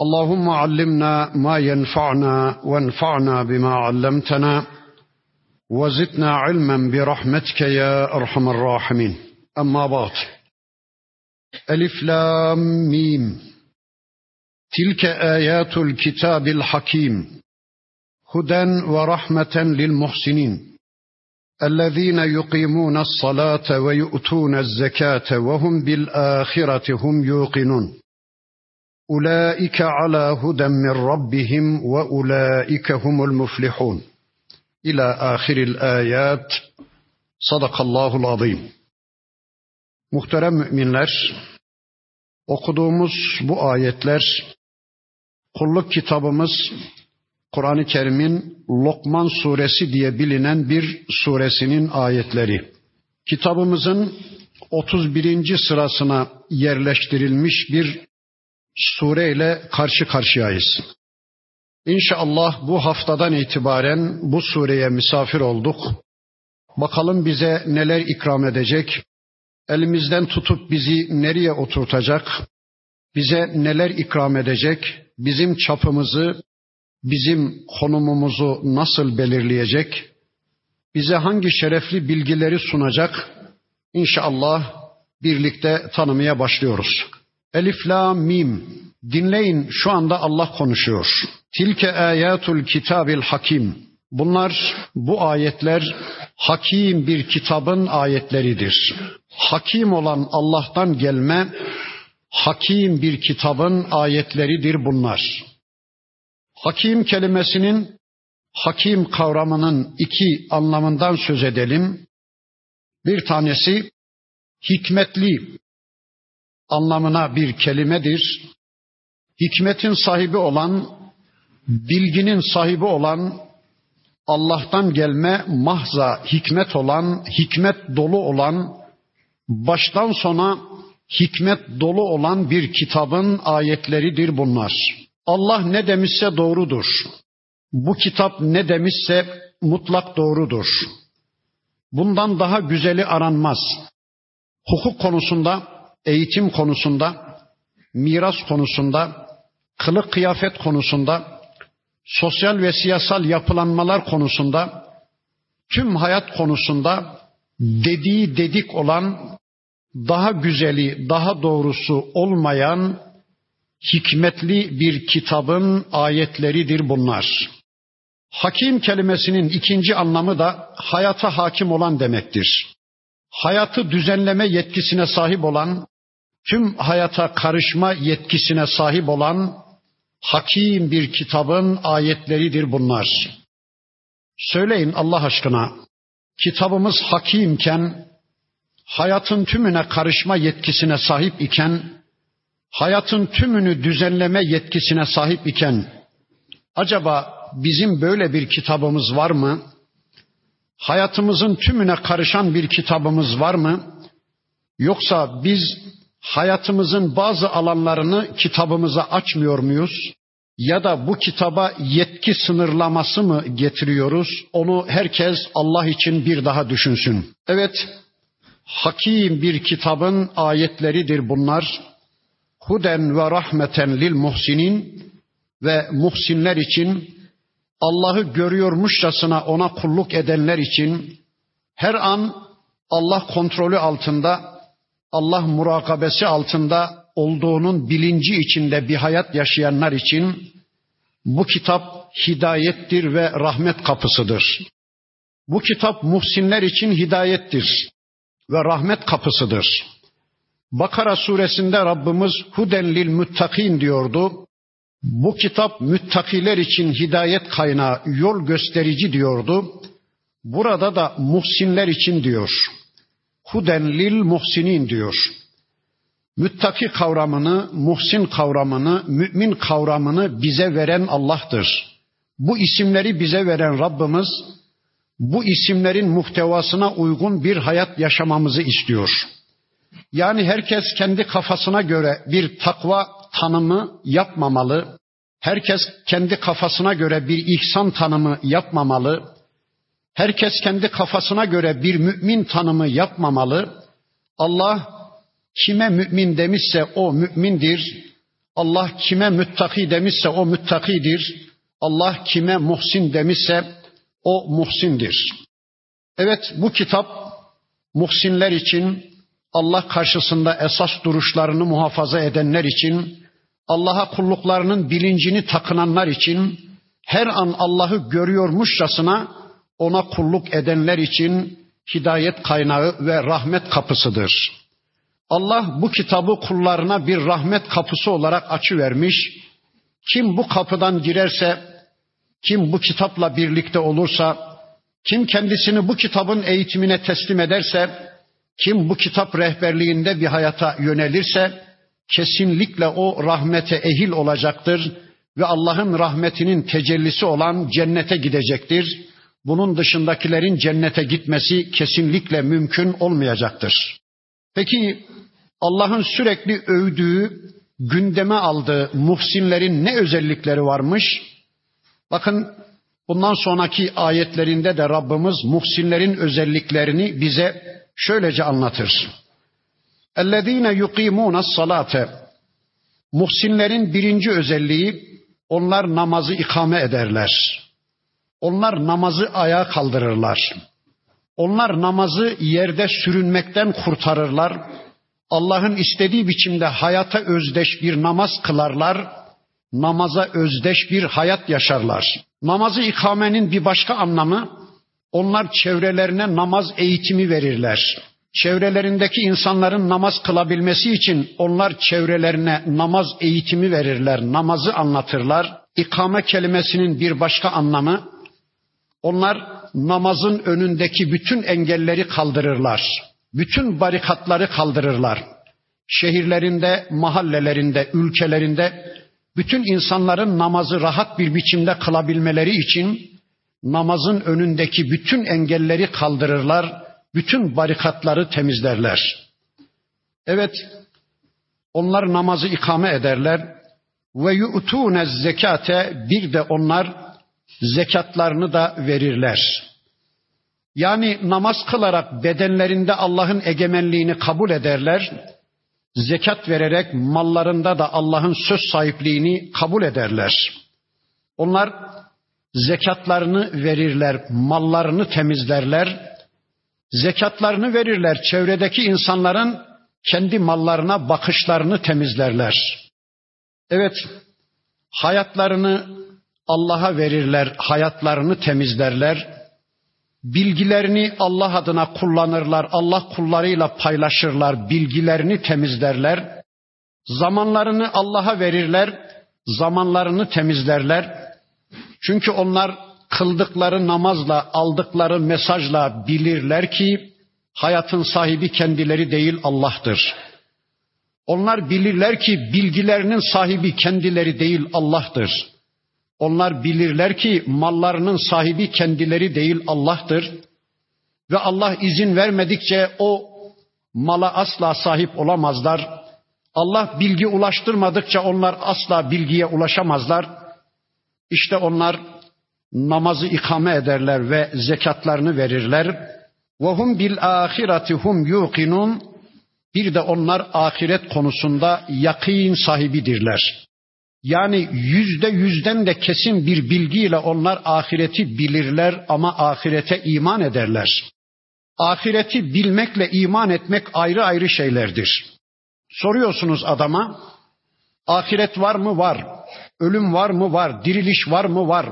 اللهم علمنا ما ينفعنا وانفعنا بما علمتنا وزدنا علما برحمتك يا أرحم الراحمين. أما بعد. ألف لام ميم. تلك آيات الكتاب الحكيم. هدى ورحمة للمحسنين. الذين يقيمون الصلاة ويؤتون الزكاة وهم بالآخرة هم يوقنون. أولئك على هدى من ربهم وأولئك هم المفلحون إلى آخر الآيات صدق الله العظيم Muhterem müminler, okuduğumuz bu ayetler, kulluk kitabımız Kur'an-ı Kerim'in Lokman suresi diye bilinen bir suresinin ayetleri. Kitabımızın 31. sırasına yerleştirilmiş bir sureyle karşı karşıyayız. İnşallah bu haftadan itibaren bu sureye misafir olduk. Bakalım bize neler ikram edecek, elimizden tutup bizi nereye oturtacak, bize neler ikram edecek, bizim çapımızı, bizim konumumuzu nasıl belirleyecek, bize hangi şerefli bilgileri sunacak, İnşallah birlikte tanımaya başlıyoruz. Elif la mim. Dinleyin şu anda Allah konuşuyor. Tilke ayatul kitabil hakim. Bunlar bu ayetler hakim bir kitabın ayetleridir. Hakim olan Allah'tan gelme hakim bir kitabın ayetleridir bunlar. Hakim kelimesinin hakim kavramının iki anlamından söz edelim. Bir tanesi hikmetli, anlamına bir kelimedir. Hikmetin sahibi olan, bilginin sahibi olan, Allah'tan gelme mahza hikmet olan, hikmet dolu olan, baştan sona hikmet dolu olan bir kitabın ayetleridir bunlar. Allah ne demişse doğrudur. Bu kitap ne demişse mutlak doğrudur. Bundan daha güzeli aranmaz. Hukuk konusunda eğitim konusunda, miras konusunda, kılık kıyafet konusunda, sosyal ve siyasal yapılanmalar konusunda, tüm hayat konusunda dediği dedik olan, daha güzeli, daha doğrusu olmayan hikmetli bir kitabın ayetleridir bunlar. Hakim kelimesinin ikinci anlamı da hayata hakim olan demektir. Hayatı düzenleme yetkisine sahip olan, tüm hayata karışma yetkisine sahip olan hakim bir kitabın ayetleridir bunlar. Söyleyin Allah aşkına, kitabımız hakimken, hayatın tümüne karışma yetkisine sahip iken, hayatın tümünü düzenleme yetkisine sahip iken, acaba bizim böyle bir kitabımız var mı? Hayatımızın tümüne karışan bir kitabımız var mı? Yoksa biz hayatımızın bazı alanlarını kitabımıza açmıyor muyuz? Ya da bu kitaba yetki sınırlaması mı getiriyoruz? Onu herkes Allah için bir daha düşünsün. Evet, hakim bir kitabın ayetleridir bunlar. Huden ve rahmeten lil muhsinin ve muhsinler için Allah'ı görüyormuşçasına ona kulluk edenler için her an Allah kontrolü altında Allah murakabesi altında olduğunun bilinci içinde bir hayat yaşayanlar için bu kitap hidayettir ve rahmet kapısıdır. Bu kitap muhsinler için hidayettir ve rahmet kapısıdır. Bakara suresinde Rabbimiz huden lil muttakin diyordu. Bu kitap müttakiler için hidayet kaynağı, yol gösterici diyordu. Burada da muhsinler için diyor. Huden lil muhsinin diyor. müttaki kavramını, muhsin kavramını, mümin kavramını bize veren Allah'tır. Bu isimleri bize veren Rabbimiz bu isimlerin muhtevasına uygun bir hayat yaşamamızı istiyor. Yani herkes kendi kafasına göre bir takva tanımı yapmamalı. Herkes kendi kafasına göre bir ihsan tanımı yapmamalı. Herkes kendi kafasına göre bir mümin tanımı yapmamalı. Allah kime mümin demişse o mümindir. Allah kime müttaki demişse o müttakidir. Allah kime muhsin demişse o muhsindir. Evet bu kitap muhsinler için Allah karşısında esas duruşlarını muhafaza edenler için Allah'a kulluklarının bilincini takınanlar için her an Allah'ı görüyormuşçasına ona kulluk edenler için hidayet kaynağı ve rahmet kapısıdır. Allah bu kitabı kullarına bir rahmet kapısı olarak açı vermiş. Kim bu kapıdan girerse, kim bu kitapla birlikte olursa, kim kendisini bu kitabın eğitimine teslim ederse, kim bu kitap rehberliğinde bir hayata yönelirse kesinlikle o rahmete ehil olacaktır ve Allah'ın rahmetinin tecellisi olan cennete gidecektir Bunun dışındakilerin cennete gitmesi kesinlikle mümkün olmayacaktır. Peki Allah'ın sürekli övdüğü, gündeme aldığı muhsinlerin ne özellikleri varmış? Bakın bundan sonraki ayetlerinde de Rabbimiz muhsinlerin özelliklerini bize şöylece anlatır. اَلَّذ۪ينَ يُقِيمُونَ الصَّلَاةَ Muhsinlerin birinci özelliği onlar namazı ikame ederler. Onlar namazı ayağa kaldırırlar. Onlar namazı yerde sürünmekten kurtarırlar. Allah'ın istediği biçimde hayata özdeş bir namaz kılarlar. Namaza özdeş bir hayat yaşarlar. Namazı ikamenin bir başka anlamı onlar çevrelerine namaz eğitimi verirler. Çevrelerindeki insanların namaz kılabilmesi için onlar çevrelerine namaz eğitimi verirler, namazı anlatırlar. İkame kelimesinin bir başka anlamı onlar namazın önündeki bütün engelleri kaldırırlar. Bütün barikatları kaldırırlar. Şehirlerinde, mahallelerinde, ülkelerinde bütün insanların namazı rahat bir biçimde kılabilmeleri için namazın önündeki bütün engelleri kaldırırlar, bütün barikatları temizlerler. Evet, onlar namazı ikame ederler ve yu'tune zekate bir de onlar zekatlarını da verirler. Yani namaz kılarak bedenlerinde Allah'ın egemenliğini kabul ederler. Zekat vererek mallarında da Allah'ın söz sahipliğini kabul ederler. Onlar zekatlarını verirler, mallarını temizlerler. Zekatlarını verirler, çevredeki insanların kendi mallarına bakışlarını temizlerler. Evet, hayatlarını Allah'a verirler, hayatlarını temizlerler. Bilgilerini Allah adına kullanırlar, Allah kullarıyla paylaşırlar, bilgilerini temizlerler. Zamanlarını Allah'a verirler, zamanlarını temizlerler. Çünkü onlar kıldıkları namazla, aldıkları mesajla bilirler ki hayatın sahibi kendileri değil Allah'tır. Onlar bilirler ki bilgilerinin sahibi kendileri değil Allah'tır. Onlar bilirler ki mallarının sahibi kendileri değil Allah'tır. Ve Allah izin vermedikçe o mala asla sahip olamazlar. Allah bilgi ulaştırmadıkça onlar asla bilgiye ulaşamazlar. İşte onlar namazı ikame ederler ve zekatlarını verirler. Ve hum bil ahireti yuqinun. Bir de onlar ahiret konusunda yakın sahibidirler. Yani yüzde yüzden de kesin bir bilgiyle onlar ahireti bilirler ama ahirete iman ederler. Ahireti bilmekle iman etmek ayrı ayrı şeylerdir. Soruyorsunuz adama, ahiret var mı? Var. Ölüm var mı? Var. Diriliş var mı? Var.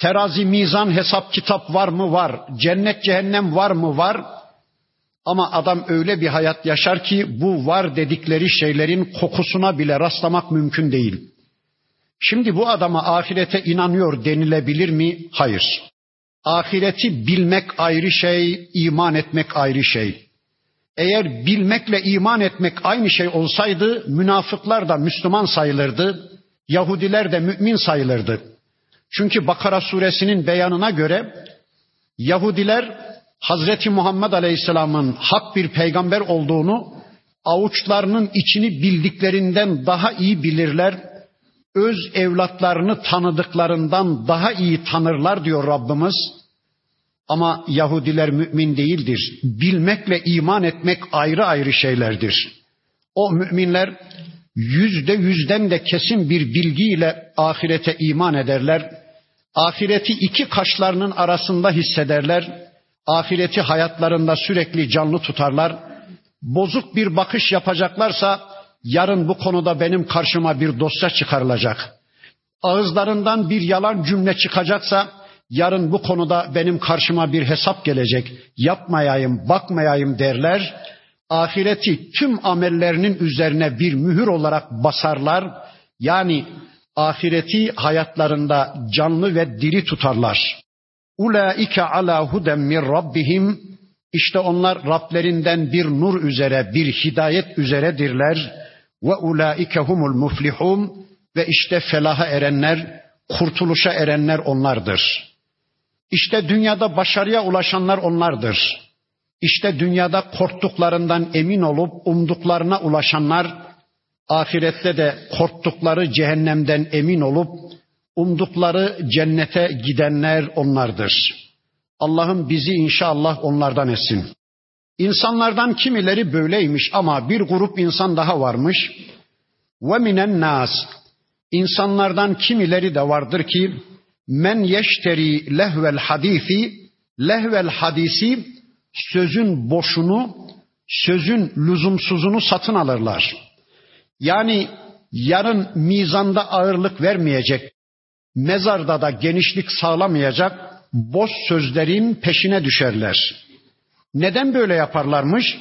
Terazi, mizan, hesap, kitap var mı? Var. Cennet, cehennem var mı? Var. Ama adam öyle bir hayat yaşar ki bu var dedikleri şeylerin kokusuna bile rastlamak mümkün değil. Şimdi bu adama ahirete inanıyor denilebilir mi? Hayır. Ahireti bilmek ayrı şey, iman etmek ayrı şey. Eğer bilmekle iman etmek aynı şey olsaydı münafıklar da Müslüman sayılırdı, Yahudiler de mümin sayılırdı. Çünkü Bakara suresinin beyanına göre Yahudiler Hazreti Muhammed Aleyhisselam'ın hak bir peygamber olduğunu avuçlarının içini bildiklerinden daha iyi bilirler. Öz evlatlarını tanıdıklarından daha iyi tanırlar diyor Rabbimiz. Ama Yahudiler mümin değildir. Bilmekle iman etmek ayrı ayrı şeylerdir. O müminler yüzde yüzden de kesin bir bilgiyle ahirete iman ederler. Ahireti iki kaşlarının arasında hissederler. Ahireti hayatlarında sürekli canlı tutarlar. Bozuk bir bakış yapacaklarsa yarın bu konuda benim karşıma bir dosya çıkarılacak. Ağızlarından bir yalan cümle çıkacaksa yarın bu konuda benim karşıma bir hesap gelecek. Yapmayayım, bakmayayım derler. Ahireti tüm amellerinin üzerine bir mühür olarak basarlar. Yani ahireti hayatlarında canlı ve diri tutarlar. Ulaike ala huden min rabbihim işte onlar Rablerinden bir nur üzere, bir hidayet üzeredirler. Ve ulaike humul muflihun ve işte felaha erenler, kurtuluşa erenler onlardır. İşte dünyada başarıya ulaşanlar onlardır. İşte dünyada korktuklarından emin olup umduklarına ulaşanlar, ahirette de korktukları cehennemden emin olup umdukları cennete gidenler onlardır. Allah'ım bizi inşallah onlardan etsin. İnsanlardan kimileri böyleymiş ama bir grup insan daha varmış. Ve minen nas. İnsanlardan kimileri de vardır ki men yeşteri lehvel hadisi lehvel hadisi sözün boşunu, sözün lüzumsuzunu satın alırlar. Yani yarın mizanda ağırlık vermeyecek, mezarda da genişlik sağlamayacak boş sözlerin peşine düşerler. Neden böyle yaparlarmış?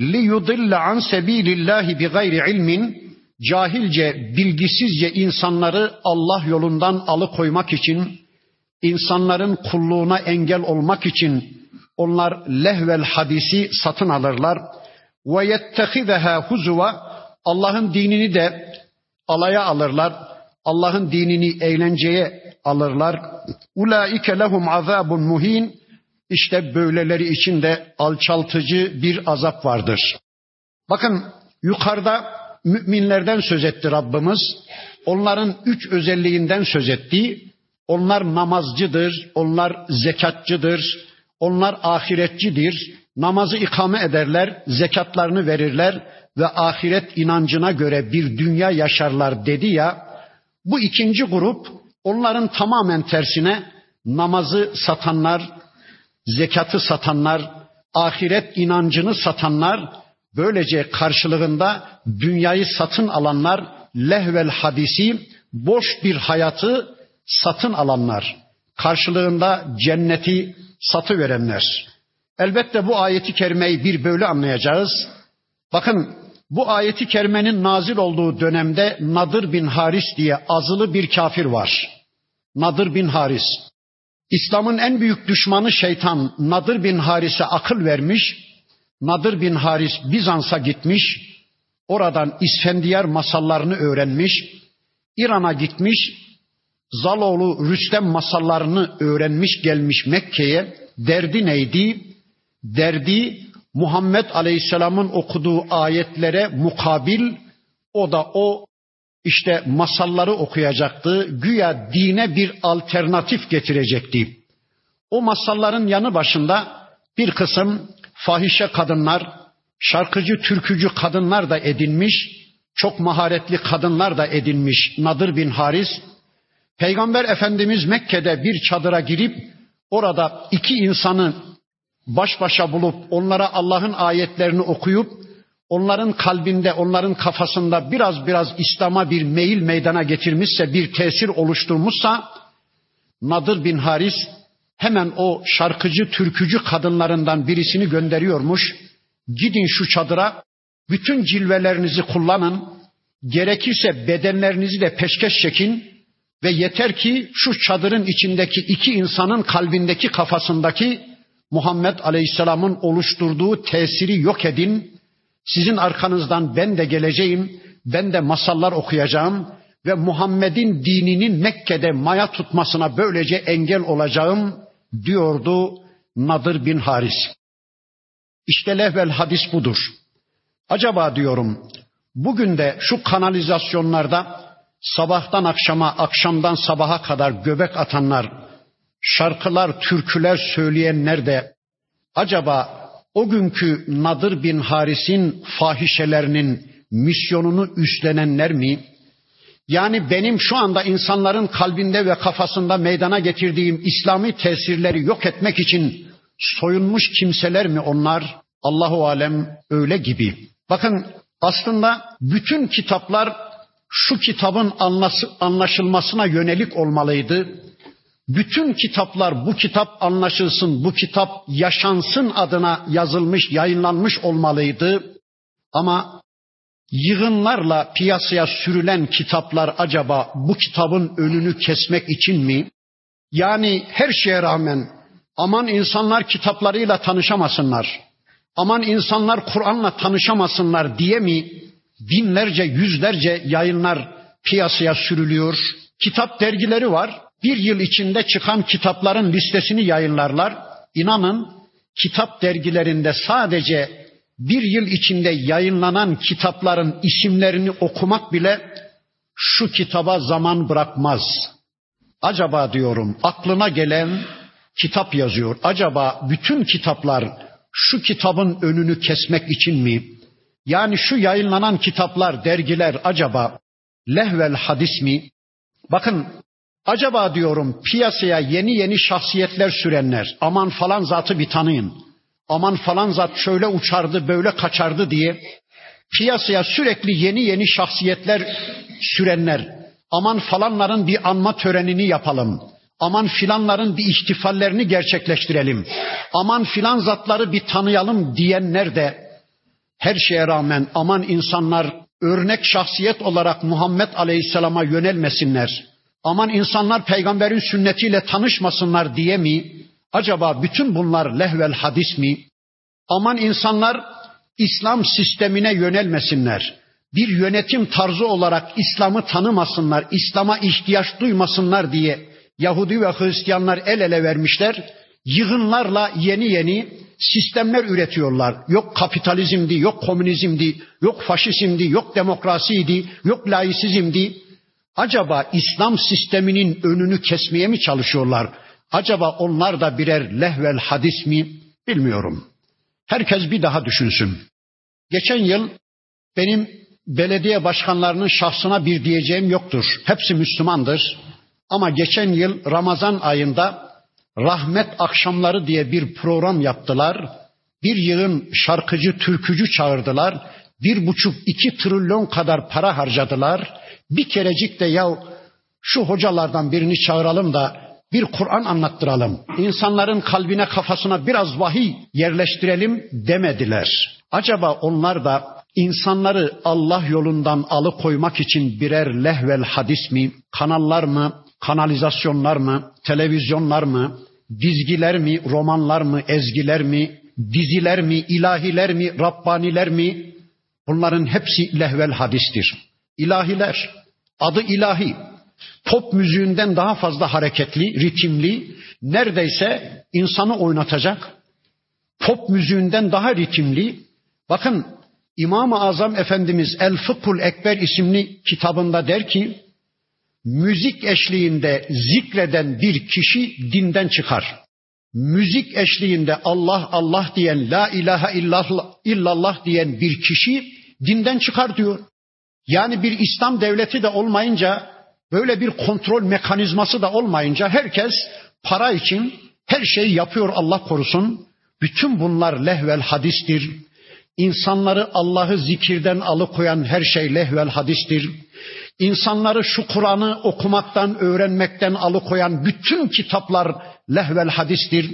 Li yudilla an sebilillahi bi gayri ilmin cahilce, bilgisizce insanları Allah yolundan alıkoymak için, insanların kulluğuna engel olmak için onlar lehvel hadisi satın alırlar. Ve yettehizeha huzuva Allah'ın dinini de alaya alırlar. Allah'ın dinini eğlenceye alırlar. Ulaike lehum azabun muhin. İşte böyleleri için de alçaltıcı bir azap vardır. Bakın yukarıda müminlerden söz etti Rabbimiz. Onların üç özelliğinden söz etti. Onlar namazcıdır, onlar zekatçıdır, onlar ahiretçidir. Namazı ikame ederler, zekatlarını verirler ve ahiret inancına göre bir dünya yaşarlar dedi ya. Bu ikinci grup onların tamamen tersine namazı satanlar, zekatı satanlar, ahiret inancını satanlar, böylece karşılığında dünyayı satın alanlar, lehvel hadisi, boş bir hayatı satın alanlar, karşılığında cenneti satı verenler. Elbette bu ayeti kerimeyi bir böyle anlayacağız. Bakın bu ayeti kerimenin nazil olduğu dönemde Nadır bin Haris diye azılı bir kafir var. Nadır bin Haris. İslam'ın en büyük düşmanı şeytan Nadır bin Haris'e akıl vermiş. Nadır bin Haris Bizans'a gitmiş. Oradan İsfendiyar masallarını öğrenmiş. İran'a gitmiş. Zaloğlu Rüstem masallarını öğrenmiş gelmiş Mekke'ye. Derdi neydi? Derdi Muhammed Aleyhisselam'ın okuduğu ayetlere mukabil o da o işte masalları okuyacaktı. Güya dine bir alternatif getirecekti. O masalların yanı başında bir kısım fahişe kadınlar, şarkıcı, türkücü kadınlar da edinmiş, çok maharetli kadınlar da edinmiş Nadır bin Haris. Peygamber Efendimiz Mekke'de bir çadıra girip orada iki insanı baş başa bulup onlara Allah'ın ayetlerini okuyup onların kalbinde, onların kafasında biraz biraz İslam'a bir meyil meydana getirmişse, bir tesir oluşturmuşsa Nadır bin Haris hemen o şarkıcı, türkücü kadınlarından birisini gönderiyormuş. Gidin şu çadıra, bütün cilvelerinizi kullanın, gerekirse bedenlerinizi de peşkeş çekin ve yeter ki şu çadırın içindeki iki insanın kalbindeki kafasındaki Muhammed Aleyhisselam'ın oluşturduğu tesiri yok edin. Sizin arkanızdan ben de geleceğim. Ben de masallar okuyacağım ve Muhammed'in dininin Mekke'de maya tutmasına böylece engel olacağım diyordu Nadir bin Haris. İşte lehvel hadis budur. Acaba diyorum bugün de şu kanalizasyonlarda sabahtan akşama, akşamdan sabaha kadar göbek atanlar, şarkılar, türküler söyleyenler de acaba o günkü Nadir bin Haris'in fahişelerinin misyonunu üstlenenler mi? Yani benim şu anda insanların kalbinde ve kafasında meydana getirdiğim İslami tesirleri yok etmek için soyunmuş kimseler mi onlar? Allahu alem öyle gibi. Bakın aslında bütün kitaplar şu kitabın anlaşılmasına yönelik olmalıydı. Bütün kitaplar bu kitap anlaşılsın, bu kitap yaşansın adına yazılmış, yayınlanmış olmalıydı. Ama yığınlarla piyasaya sürülen kitaplar acaba bu kitabın önünü kesmek için mi? Yani her şeye rağmen aman insanlar kitaplarıyla tanışamasınlar. Aman insanlar Kur'an'la tanışamasınlar diye mi binlerce, yüzlerce yayınlar piyasaya sürülüyor? Kitap dergileri var. Bir yıl içinde çıkan kitapların listesini yayınlarlar. İnanın kitap dergilerinde sadece bir yıl içinde yayınlanan kitapların isimlerini okumak bile şu kitaba zaman bırakmaz. Acaba diyorum aklına gelen kitap yazıyor. Acaba bütün kitaplar şu kitabın önünü kesmek için mi? Yani şu yayınlanan kitaplar, dergiler acaba lehvel hadis mi? Bakın acaba diyorum piyasaya yeni yeni şahsiyetler sürenler aman falan zatı bir tanıyın aman falan zat şöyle uçardı böyle kaçardı diye piyasaya sürekli yeni yeni şahsiyetler sürenler aman falanların bir anma törenini yapalım. Aman filanların bir ihtifallerini gerçekleştirelim. Aman filan zatları bir tanıyalım diyenler de her şeye rağmen aman insanlar örnek şahsiyet olarak Muhammed Aleyhisselam'a yönelmesinler. Aman insanlar peygamberin sünnetiyle tanışmasınlar diye mi? Acaba bütün bunlar lehvel hadis mi? Aman insanlar İslam sistemine yönelmesinler. Bir yönetim tarzı olarak İslam'ı tanımasınlar, İslam'a ihtiyaç duymasınlar diye Yahudi ve Hristiyanlar el ele vermişler. Yığınlarla yeni yeni sistemler üretiyorlar. Yok kapitalizmdi, yok komünizmdi, yok faşizmdi, yok demokrasiydi, yok laisizmdi. Acaba İslam sisteminin önünü kesmeye mi çalışıyorlar? Acaba onlar da birer lehvel hadis mi? Bilmiyorum. Herkes bir daha düşünsün. Geçen yıl benim belediye başkanlarının şahsına bir diyeceğim yoktur. Hepsi Müslümandır. Ama geçen yıl Ramazan ayında rahmet akşamları diye bir program yaptılar. Bir yığın şarkıcı, türkücü çağırdılar. Bir buçuk, iki trilyon kadar para harcadılar. Bir kerecik de ya şu hocalardan birini çağıralım da bir Kur'an anlattıralım. İnsanların kalbine kafasına biraz vahiy yerleştirelim demediler. Acaba onlar da insanları Allah yolundan alıkoymak için birer lehvel hadis mi, kanallar mı, kanalizasyonlar mı, televizyonlar mı, dizgiler mi, romanlar mı, ezgiler mi, diziler mi, ilahiler mi, Rabbaniler mi? Bunların hepsi lehvel hadistir. İlahiler, adı ilahi, pop müziğinden daha fazla hareketli, ritimli, neredeyse insanı oynatacak. Pop müziğinden daha ritimli. Bakın İmam-ı Azam Efendimiz El Fıkhul Ekber isimli kitabında der ki, müzik eşliğinde zikreden bir kişi dinden çıkar. Müzik eşliğinde Allah Allah diyen, la ilahe illallah diyen bir kişi dinden çıkar diyor. Yani bir İslam devleti de olmayınca Böyle bir kontrol mekanizması da olmayınca herkes para için her şeyi yapıyor Allah korusun. Bütün bunlar lehvel hadistir. İnsanları Allah'ı zikirden alıkoyan her şey lehvel hadistir. İnsanları şu Kur'an'ı okumaktan, öğrenmekten alıkoyan bütün kitaplar lehvel hadistir.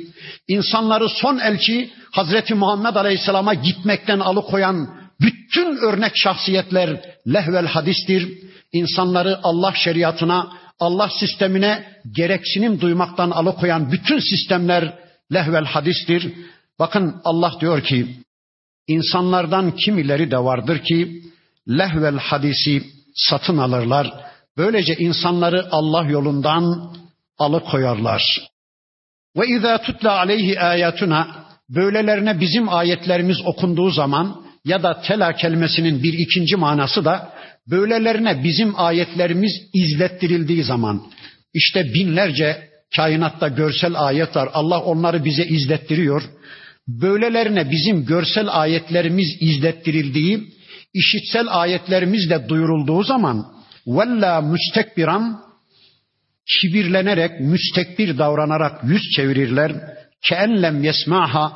İnsanları son elçi Hazreti Muhammed Aleyhisselam'a gitmekten alıkoyan bütün örnek şahsiyetler lehvel hadistir insanları Allah şeriatına, Allah sistemine gereksinim duymaktan alıkoyan bütün sistemler lehvel hadistir. Bakın Allah diyor ki insanlardan kimileri de vardır ki lehvel hadisi satın alırlar. Böylece insanları Allah yolundan alıkoyarlar. Ve izâ tutla aleyhi ayatuna böylelerine bizim ayetlerimiz okunduğu zaman ya da tela kelimesinin bir ikinci manası da böylelerine bizim ayetlerimiz izlettirildiği zaman işte binlerce kainatta görsel ayet var. Allah onları bize izlettiriyor. Böylelerine bizim görsel ayetlerimiz izlettirildiği, işitsel ayetlerimiz de duyurulduğu zaman vella müstekbiran kibirlenerek, müstekbir davranarak yüz çevirirler. Keenlem yesmaha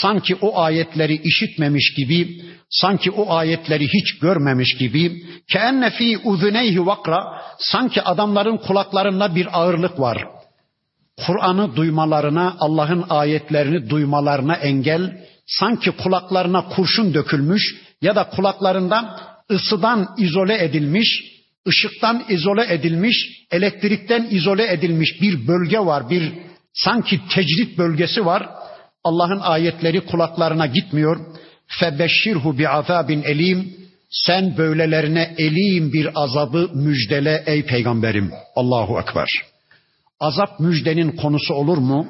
sanki o ayetleri işitmemiş gibi, sanki o ayetleri hiç görmemiş gibi. Keenne fi uzuneyhi vakra sanki adamların kulaklarında bir ağırlık var. Kur'an'ı duymalarına, Allah'ın ayetlerini duymalarına engel, sanki kulaklarına kurşun dökülmüş ya da kulaklarından ısıdan izole edilmiş, ışıktan izole edilmiş, elektrikten izole edilmiş bir bölge var, bir sanki tecrit bölgesi var. Allah'ın ayetleri kulaklarına gitmiyor. Febeşşirhu bi azabin elim. Sen böylelerine elim bir azabı müjdele ey peygamberim. Allahu ekber. Azap müjdenin konusu olur mu?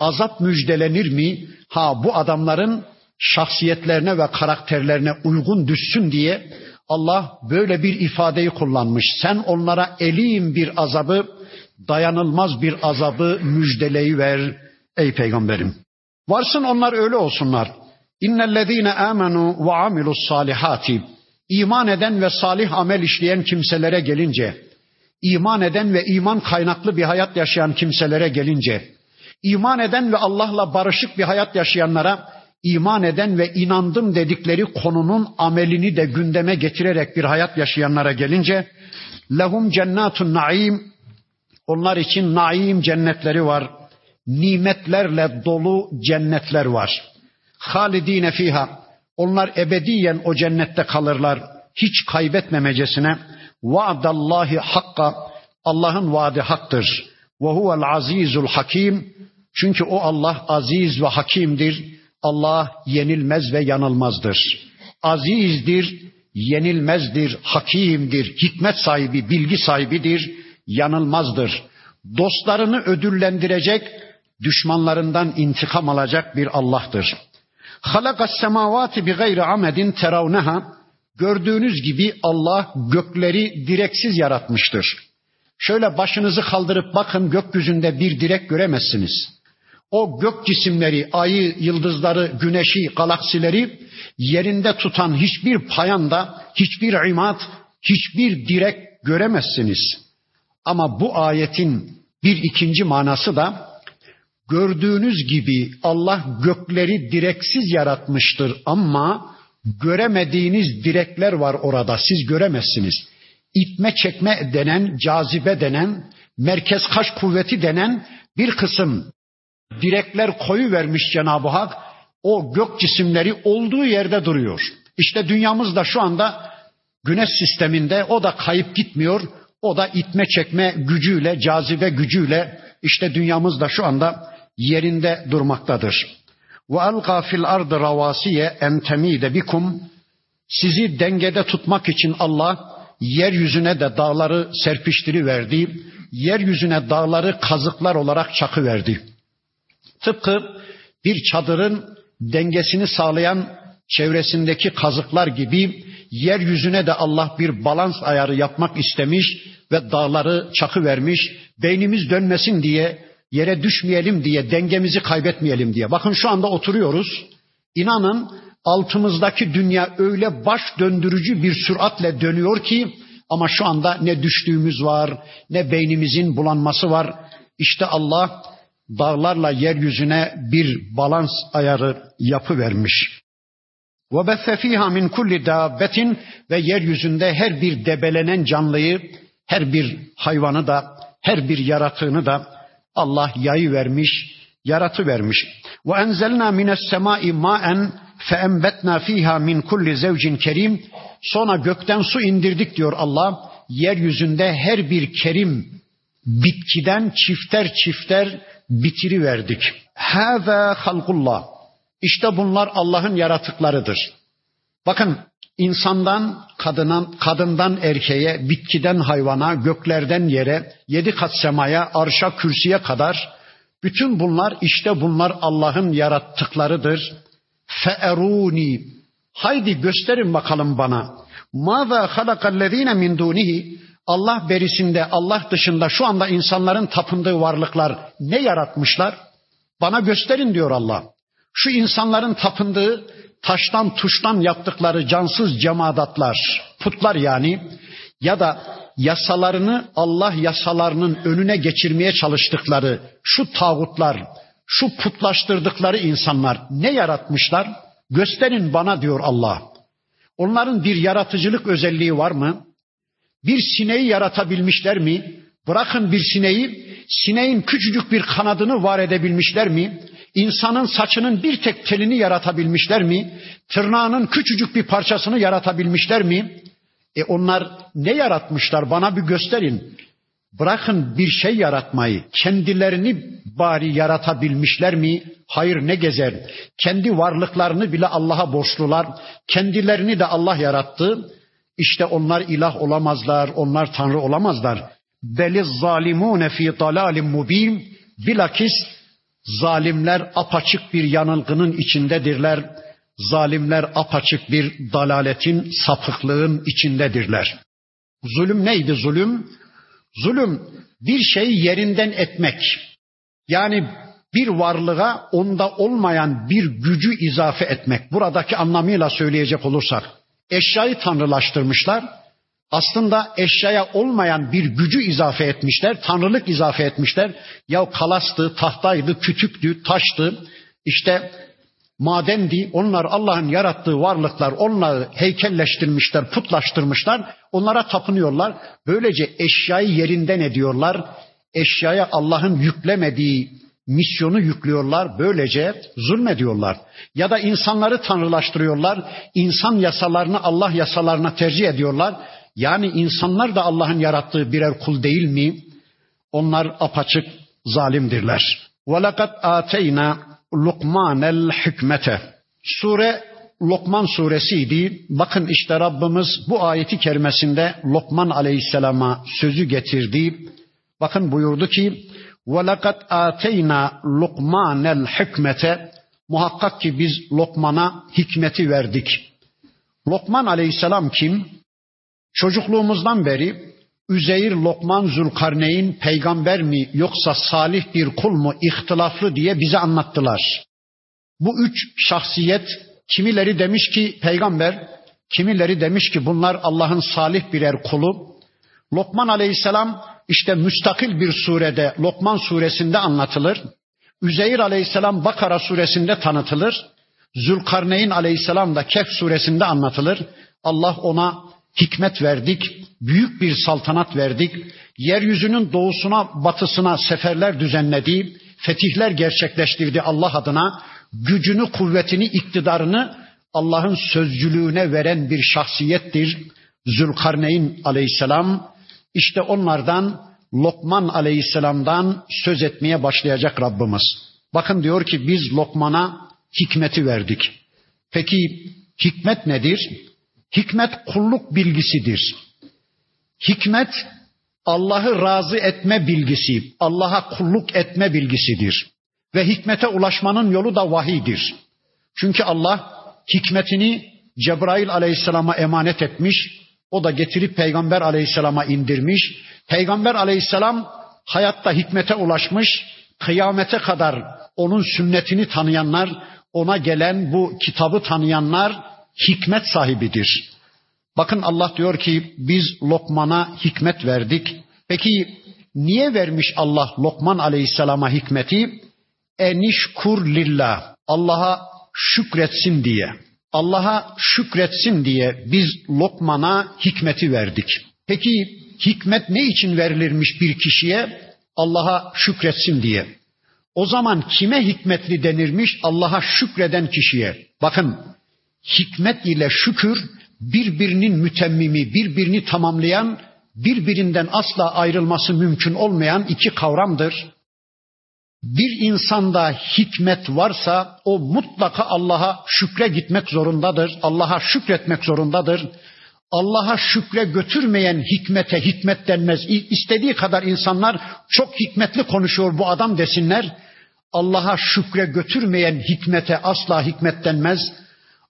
Azap müjdelenir mi? Ha bu adamların şahsiyetlerine ve karakterlerine uygun düşsün diye Allah böyle bir ifadeyi kullanmış. Sen onlara elim bir azabı, dayanılmaz bir azabı müjdeleyi ver ey peygamberim. Varsın onlar öyle olsunlar. İnnellezîne âmenû ve amilus salihati. İman eden ve salih amel işleyen kimselere gelince, iman eden ve iman kaynaklı bir hayat yaşayan kimselere gelince, iman eden ve Allah'la barışık bir hayat yaşayanlara iman eden ve inandım dedikleri konunun amelini de gündeme getirerek bir hayat yaşayanlara gelince lehum cennatun naim onlar için naim cennetleri var. Nimetlerle dolu cennetler var. Halidine fiha onlar ebediyen o cennette kalırlar. Hiç kaybetmemecesine vaadallahi hakka Allah'ın vaadi haktır. Ve huvel azizul hakim çünkü o Allah aziz ve hakimdir Allah yenilmez ve yanılmazdır. Azizdir, yenilmezdir, hakimdir, hikmet sahibi, bilgi sahibidir, yanılmazdır. Dostlarını ödüllendirecek, düşmanlarından intikam alacak bir Allah'tır. Halakas semavati bi gayri amedin teravneha. Gördüğünüz gibi Allah gökleri direksiz yaratmıştır. Şöyle başınızı kaldırıp bakın gökyüzünde bir direk göremezsiniz o gök cisimleri, ayı, yıldızları, güneşi, galaksileri yerinde tutan hiçbir payanda, hiçbir imat, hiçbir direk göremezsiniz. Ama bu ayetin bir ikinci manası da gördüğünüz gibi Allah gökleri direksiz yaratmıştır ama göremediğiniz direkler var orada siz göremezsiniz. İtme çekme denen, cazibe denen, merkez kaş kuvveti denen bir kısım direkler koyu vermiş Cenab-ı Hak. O gök cisimleri olduğu yerde duruyor. İşte dünyamız da şu anda güneş sisteminde o da kayıp gitmiyor. O da itme çekme gücüyle, cazibe gücüyle işte dünyamız da şu anda yerinde durmaktadır. Ve alqa fil ardı ravasiye en temide bikum sizi dengede tutmak için Allah yeryüzüne de dağları serpiştiri verdi. Yeryüzüne dağları kazıklar olarak çakı verdi. Tıpkı bir çadırın dengesini sağlayan çevresindeki kazıklar gibi yeryüzüne de Allah bir balans ayarı yapmak istemiş ve dağları çakı vermiş. Beynimiz dönmesin diye, yere düşmeyelim diye, dengemizi kaybetmeyelim diye. Bakın şu anda oturuyoruz. İnanın altımızdaki dünya öyle baş döndürücü bir süratle dönüyor ki ama şu anda ne düştüğümüz var, ne beynimizin bulanması var. İşte Allah dağlarla yeryüzüne bir balans ayarı yapı vermiş. Ve besse fiha min kulli dabbetin ve yeryüzünde her bir debelenen canlıyı, her bir hayvanı da, her bir yaratığını da Allah yayı vermiş, yaratı vermiş. Ve enzelna mines semai ma'en fe embetna fiha min kulli zevcin kerim. Sonra gökten su indirdik diyor Allah. Yeryüzünde her bir kerim bitkiden çifter çifter bitiri verdik. Hâzâ halkullah. İşte bunlar Allah'ın yaratıklarıdır. Bakın insandan kadından, kadından erkeğe, bitkiden hayvana, göklerden yere, yedi kat semaya, arşa, kürsüye kadar bütün bunlar işte bunlar Allah'ın yarattıklarıdır. Fe'eruni. Haydi gösterin bakalım bana. Mâzâ halakallezîne min dûnihi. Allah berisinde, Allah dışında şu anda insanların tapındığı varlıklar ne yaratmışlar? Bana gösterin diyor Allah. Şu insanların tapındığı taştan tuştan yaptıkları cansız cemadatlar, putlar yani ya da yasalarını Allah yasalarının önüne geçirmeye çalıştıkları şu tağutlar, şu putlaştırdıkları insanlar ne yaratmışlar? Gösterin bana diyor Allah. Onların bir yaratıcılık özelliği var mı? Bir sineği yaratabilmişler mi? Bırakın bir sineği, sineğin küçücük bir kanadını var edebilmişler mi? İnsanın saçının bir tek telini yaratabilmişler mi? Tırnağının küçücük bir parçasını yaratabilmişler mi? E onlar ne yaratmışlar bana bir gösterin. Bırakın bir şey yaratmayı, kendilerini bari yaratabilmişler mi? Hayır ne gezer. Kendi varlıklarını bile Allah'a borçlular. Kendilerini de Allah yarattı. İşte onlar ilah olamazlar, onlar tanrı olamazlar. Beli zalimune fi dalalim mubin. Bilakis zalimler apaçık bir yanılgının içindedirler. Zalimler apaçık bir dalaletin, sapıklığın içindedirler. Zulüm neydi zulüm? Zulüm bir şeyi yerinden etmek. Yani bir varlığa onda olmayan bir gücü izafe etmek. Buradaki anlamıyla söyleyecek olursak eşyayı tanrılaştırmışlar. Aslında eşyaya olmayan bir gücü izafe etmişler, tanrılık izafe etmişler. Ya kalastı, tahtaydı, kütüktü, taştı, işte madendi. Onlar Allah'ın yarattığı varlıklar, onları heykelleştirmişler, putlaştırmışlar. Onlara tapınıyorlar. Böylece eşyayı yerinden ediyorlar. Eşyaya Allah'ın yüklemediği misyonu yüklüyorlar. Böylece zulmediyorlar. Ya da insanları tanrılaştırıyorlar. İnsan yasalarını Allah yasalarına tercih ediyorlar. Yani insanlar da Allah'ın yarattığı birer kul değil mi? Onlar apaçık zalimdirler. وَلَقَدْ آتَيْنَا لُقْمَانَ الْحِكْمَةَ Sure Lokman suresiydi. Bakın işte Rabbimiz bu ayeti kerimesinde Lokman aleyhisselama sözü getirdi. Bakın buyurdu ki وَلَقَدْ آتَيْنَا لُقْمَانَ الْحِكْمَةَ Muhakkak ki biz Lokman'a hikmeti verdik. Lokman aleyhisselam kim? Çocukluğumuzdan beri Üzeyir Lokman Zülkarneyn peygamber mi yoksa salih bir kul mu ihtilaflı diye bize anlattılar. Bu üç şahsiyet kimileri demiş ki peygamber, kimileri demiş ki bunlar Allah'ın salih birer kulu. Lokman aleyhisselam işte müstakil bir surede Lokman suresinde anlatılır. Üzeyir aleyhisselam Bakara suresinde tanıtılır. Zülkarneyn aleyhisselam da Kehf suresinde anlatılır. Allah ona hikmet verdik, büyük bir saltanat verdik. Yeryüzünün doğusuna, batısına seferler düzenledi, fetihler gerçekleştirdi Allah adına. Gücünü, kuvvetini, iktidarını Allah'ın sözcülüğüne veren bir şahsiyettir. Zülkarneyn aleyhisselam işte onlardan Lokman aleyhisselamdan söz etmeye başlayacak Rabbimiz. Bakın diyor ki biz Lokman'a hikmeti verdik. Peki hikmet nedir? Hikmet kulluk bilgisidir. Hikmet Allah'ı razı etme bilgisi, Allah'a kulluk etme bilgisidir. Ve hikmete ulaşmanın yolu da vahidir. Çünkü Allah hikmetini Cebrail aleyhisselama emanet etmiş, o da getirip Peygamber aleyhisselama indirmiş. Peygamber aleyhisselam hayatta hikmete ulaşmış, kıyamete kadar onun sünnetini tanıyanlar, ona gelen bu kitabı tanıyanlar hikmet sahibidir. Bakın Allah diyor ki biz Lokman'a hikmet verdik. Peki niye vermiş Allah Lokman Aleyhisselam'a hikmeti? Enişkur lillah. Allah'a şükretsin diye. Allah'a şükretsin diye biz Lokman'a hikmeti verdik. Peki hikmet ne için verilirmiş bir kişiye? Allah'a şükretsin diye. O zaman kime hikmetli denirmiş? Allah'a şükreden kişiye. Bakın hikmet ile şükür birbirinin mütemmimi, birbirini tamamlayan, birbirinden asla ayrılması mümkün olmayan iki kavramdır. Bir insanda hikmet varsa o mutlaka Allah'a şükre gitmek zorundadır. Allah'a şükretmek zorundadır. Allah'a şükre götürmeyen hikmete hikmet denmez. İstediği kadar insanlar çok hikmetli konuşuyor bu adam desinler. Allah'a şükre götürmeyen hikmete asla hikmet denmez.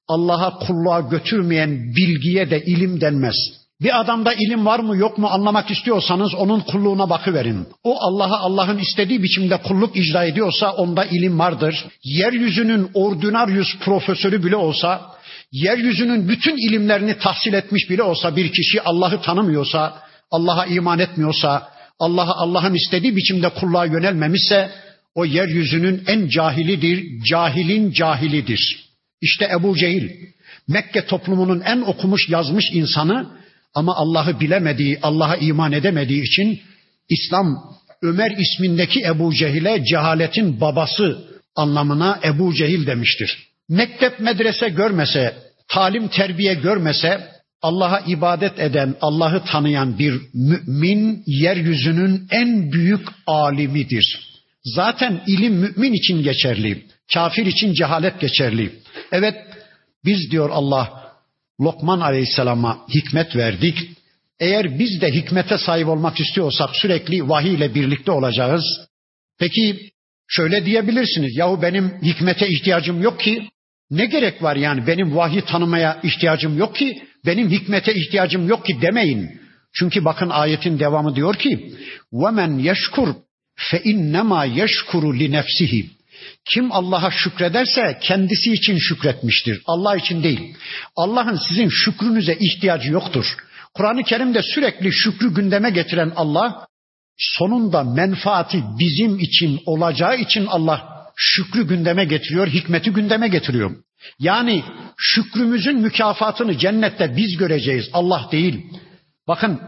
Allah'a kulluğa götürmeyen bilgiye de ilim denmez. Bir adamda ilim var mı yok mu anlamak istiyorsanız onun kulluğuna bakıverin. O Allah'a Allah'ın istediği biçimde kulluk icra ediyorsa onda ilim vardır. Yeryüzünün ordinaryus profesörü bile olsa, yeryüzünün bütün ilimlerini tahsil etmiş bile olsa bir kişi Allah'ı tanımıyorsa, Allah'a iman etmiyorsa, Allah'a Allah'ın istediği biçimde kulluğa yönelmemişse o yeryüzünün en cahilidir, cahilin cahilidir. İşte Ebu Cehil, Mekke toplumunun en okumuş yazmış insanı ama Allah'ı bilemediği, Allah'a iman edemediği için İslam Ömer ismindeki Ebu Cehil'e cehaletin babası anlamına Ebu Cehil demiştir. Mektep medrese görmese, talim terbiye görmese Allah'a ibadet eden, Allah'ı tanıyan bir mümin yeryüzünün en büyük alimidir. Zaten ilim mümin için geçerli, kafir için cehalet geçerli. Evet biz diyor Allah Lokman Aleyhisselam'a hikmet verdik. Eğer biz de hikmete sahip olmak istiyorsak sürekli vahiy ile birlikte olacağız. Peki şöyle diyebilirsiniz. Yahu benim hikmete ihtiyacım yok ki. Ne gerek var yani benim vahiy tanımaya ihtiyacım yok ki. Benim hikmete ihtiyacım yok ki demeyin. Çünkü bakın ayetin devamı diyor ki: "Ve yeşkur fe innema yeşkuru li nefsihi." Kim Allah'a şükrederse kendisi için şükretmiştir. Allah için değil. Allah'ın sizin şükrünüze ihtiyacı yoktur. Kur'an-ı Kerim'de sürekli şükrü gündeme getiren Allah sonunda menfaati bizim için olacağı için Allah şükrü gündeme getiriyor, hikmeti gündeme getiriyor. Yani şükrümüzün mükafatını cennette biz göreceğiz, Allah değil. Bakın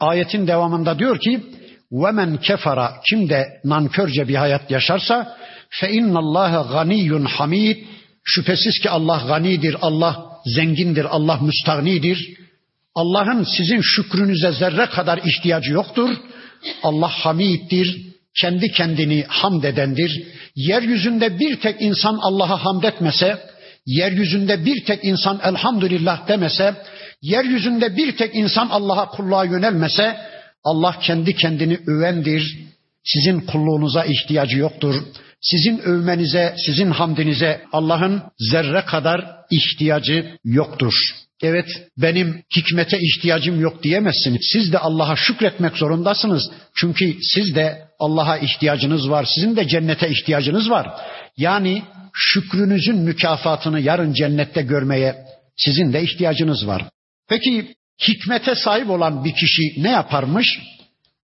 ayetin devamında diyor ki: "Ve kefara kim de nankörce bir hayat yaşarsa Fe innallâhe ganiyyun hamid. Şüphesiz ki Allah ganidir, Allah zengindir, Allah müstahnidir. Allah'ın sizin şükrünüze zerre kadar ihtiyacı yoktur. Allah hamiddir, kendi kendini hamd edendir. Yeryüzünde bir tek insan Allah'a hamd etmese, yeryüzünde bir tek insan elhamdülillah demese, yeryüzünde bir tek insan Allah'a kulluğa yönelmese, Allah kendi kendini övendir. Sizin kulluğunuza ihtiyacı yoktur. Sizin övmenize, sizin hamdinize Allah'ın zerre kadar ihtiyacı yoktur. Evet benim hikmete ihtiyacım yok diyemezsiniz. Siz de Allah'a şükretmek zorundasınız. Çünkü siz de Allah'a ihtiyacınız var. Sizin de cennete ihtiyacınız var. Yani şükrünüzün mükafatını yarın cennette görmeye sizin de ihtiyacınız var. Peki hikmete sahip olan bir kişi ne yaparmış?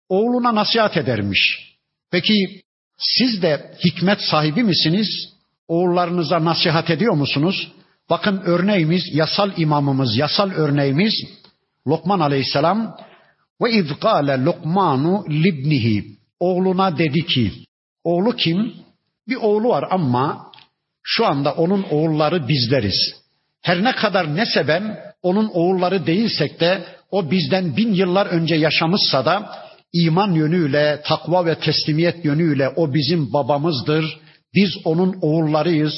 Oğluna nasihat edermiş. Peki siz de hikmet sahibi misiniz? Oğullarınıza nasihat ediyor musunuz? Bakın örneğimiz, yasal imamımız, yasal örneğimiz Lokman Aleyhisselam ve izgâle Lokmanu libnihi oğluna dedi ki, oğlu kim? Bir oğlu var ama şu anda onun oğulları bizleriz. Her ne kadar neseben onun oğulları değilsek de o bizden bin yıllar önce yaşamışsa da iman yönüyle, takva ve teslimiyet yönüyle o bizim babamızdır. Biz onun oğullarıyız.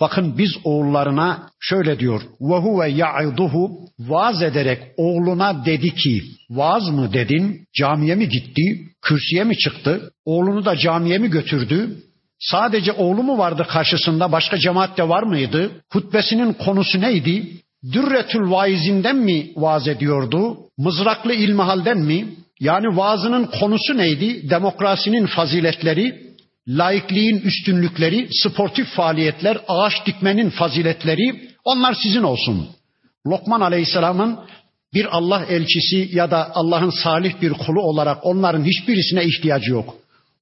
Bakın biz oğullarına şöyle diyor. Ve huve ya'iduhu vaaz ederek oğluna dedi ki vaaz mı dedin? Camiye mi gitti? Kürsüye mi çıktı? Oğlunu da camiye mi götürdü? Sadece oğlu mu vardı karşısında? Başka cemaat de var mıydı? Hutbesinin konusu neydi? Dürretül vaizinden mi vaaz ediyordu? Mızraklı ilmihalden mi? Yani vaazının konusu neydi? Demokrasinin faziletleri, laikliğin üstünlükleri, sportif faaliyetler, ağaç dikmenin faziletleri onlar sizin olsun. Lokman Aleyhisselam'ın bir Allah elçisi ya da Allah'ın salih bir kulu olarak onların hiçbirisine ihtiyacı yok.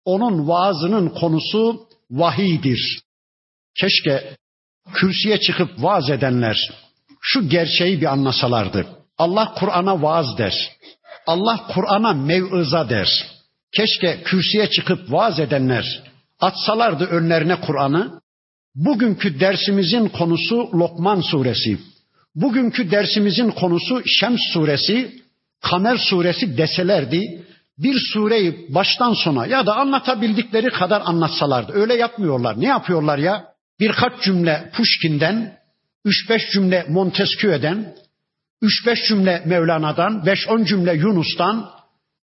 Onun vaazının konusu vahiydir. Keşke kürsüye çıkıp vaaz edenler şu gerçeği bir anlasalardı. Allah Kur'an'a vaaz der. Allah Kur'an'a mev'iza der. Keşke kürsüye çıkıp vaaz edenler atsalardı önlerine Kur'an'ı. Bugünkü dersimizin konusu Lokman suresi. Bugünkü dersimizin konusu Şems suresi, Kamer suresi deselerdi bir sureyi baştan sona ya da anlatabildikleri kadar anlatsalardı. Öyle yapmıyorlar. Ne yapıyorlar ya? Birkaç cümle Pushkin'den, 3-5 cümle Montesquieu'den, 3-5 cümle Mevlana'dan, 5-10 cümle Yunus'tan,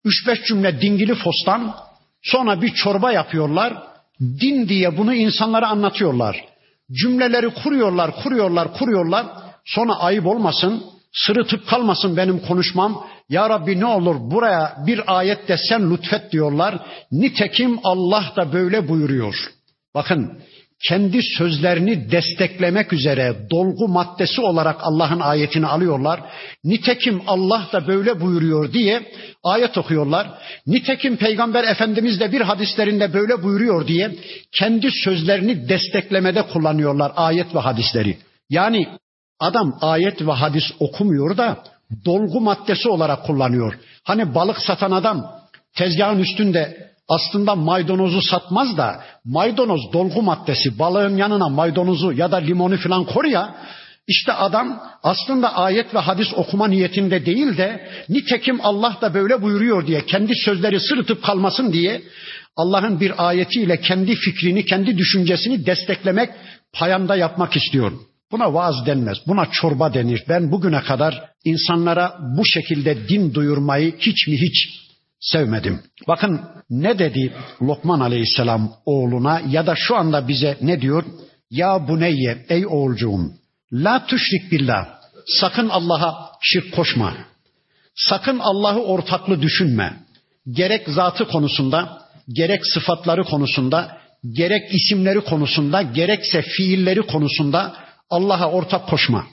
3-5 cümle Dingili Fos'tan, sonra bir çorba yapıyorlar. Din diye bunu insanlara anlatıyorlar. Cümleleri kuruyorlar, kuruyorlar, kuruyorlar. Sonra ayıp olmasın, sırıtıp kalmasın benim konuşmam. Ya Rabbi ne olur buraya bir ayet de sen lütfet diyorlar. Nitekim Allah da böyle buyuruyor. Bakın kendi sözlerini desteklemek üzere dolgu maddesi olarak Allah'ın ayetini alıyorlar. Nitekim Allah da böyle buyuruyor diye ayet okuyorlar. Nitekim Peygamber Efendimiz de bir hadislerinde böyle buyuruyor diye kendi sözlerini desteklemede kullanıyorlar ayet ve hadisleri. Yani adam ayet ve hadis okumuyor da dolgu maddesi olarak kullanıyor. Hani balık satan adam tezgahın üstünde aslında maydanozu satmaz da maydanoz dolgu maddesi balığın yanına maydanozu ya da limonu falan koy ya işte adam aslında ayet ve hadis okuma niyetinde değil de nitekim Allah da böyle buyuruyor diye kendi sözleri sırıtıp kalmasın diye Allah'ın bir ayetiyle kendi fikrini, kendi düşüncesini desteklemek, payanda yapmak istiyor. Buna vaaz denmez, buna çorba denir. Ben bugüne kadar insanlara bu şekilde din duyurmayı hiç mi hiç sevmedim. Bakın ne dedi Lokman Aleyhisselam oğluna ya da şu anda bize ne diyor? Ya buneyye ey oğulcuğum la tüşrik billah sakın Allah'a şirk koşma. Sakın Allah'ı ortaklı düşünme. Gerek zatı konusunda, gerek sıfatları konusunda, gerek isimleri konusunda, gerekse fiilleri konusunda Allah'a ortak koşma.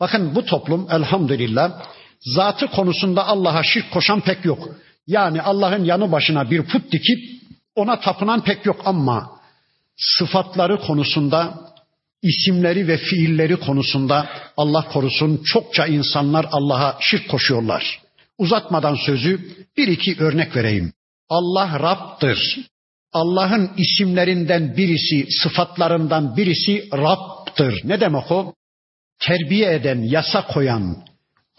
Bakın bu toplum elhamdülillah zatı konusunda Allah'a şirk koşan pek yok. Yani Allah'ın yanı başına bir put dikip ona tapınan pek yok ama sıfatları konusunda, isimleri ve fiilleri konusunda Allah korusun çokça insanlar Allah'a şirk koşuyorlar. Uzatmadan sözü bir iki örnek vereyim. Allah Rab'dır. Allah'ın isimlerinden birisi, sıfatlarından birisi Rab'dır. Ne demek o? Terbiye eden, yasa koyan,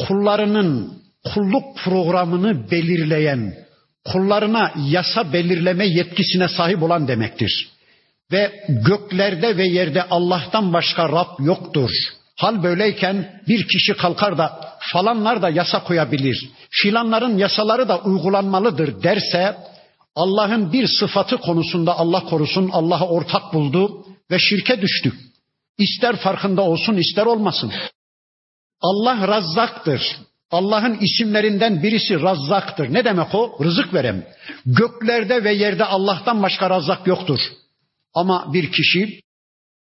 kullarının kulluk programını belirleyen, kullarına yasa belirleme yetkisine sahip olan demektir. Ve göklerde ve yerde Allah'tan başka Rab yoktur. Hal böyleyken bir kişi kalkar da falanlar da yasa koyabilir, filanların yasaları da uygulanmalıdır derse Allah'ın bir sıfatı konusunda Allah korusun Allah'a ortak buldu ve şirke düştü. İster farkında olsun ister olmasın. Allah razzaktır. Allah'ın isimlerinden birisi Razzak'tır. Ne demek o? Rızık veren. Göklerde ve yerde Allah'tan başka Razzak yoktur. Ama bir kişi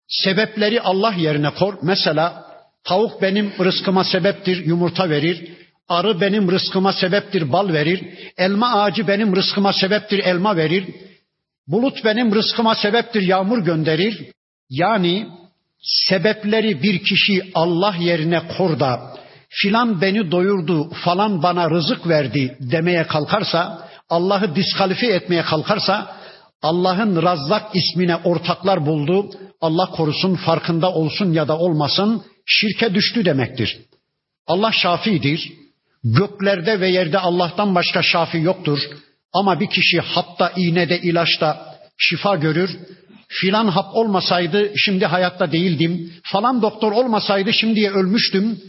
sebepleri Allah yerine kor. Mesela tavuk benim rızkıma sebeptir, yumurta verir. Arı benim rızkıma sebeptir, bal verir. Elma ağacı benim rızkıma sebeptir, elma verir. Bulut benim rızkıma sebeptir, yağmur gönderir. Yani sebepleri bir kişi Allah yerine kor da filan beni doyurdu, falan bana rızık verdi demeye kalkarsa, Allah'ı diskalifiye etmeye kalkarsa, Allah'ın Razzak ismine ortaklar buldu, Allah korusun farkında olsun ya da olmasın, şirke düştü demektir. Allah şafidir. Göklerde ve yerde Allah'tan başka şafi yoktur. Ama bir kişi hapta, iğnede, ilaçta şifa görür. Filan hap olmasaydı şimdi hayatta değildim. Falan doktor olmasaydı şimdiye ölmüştüm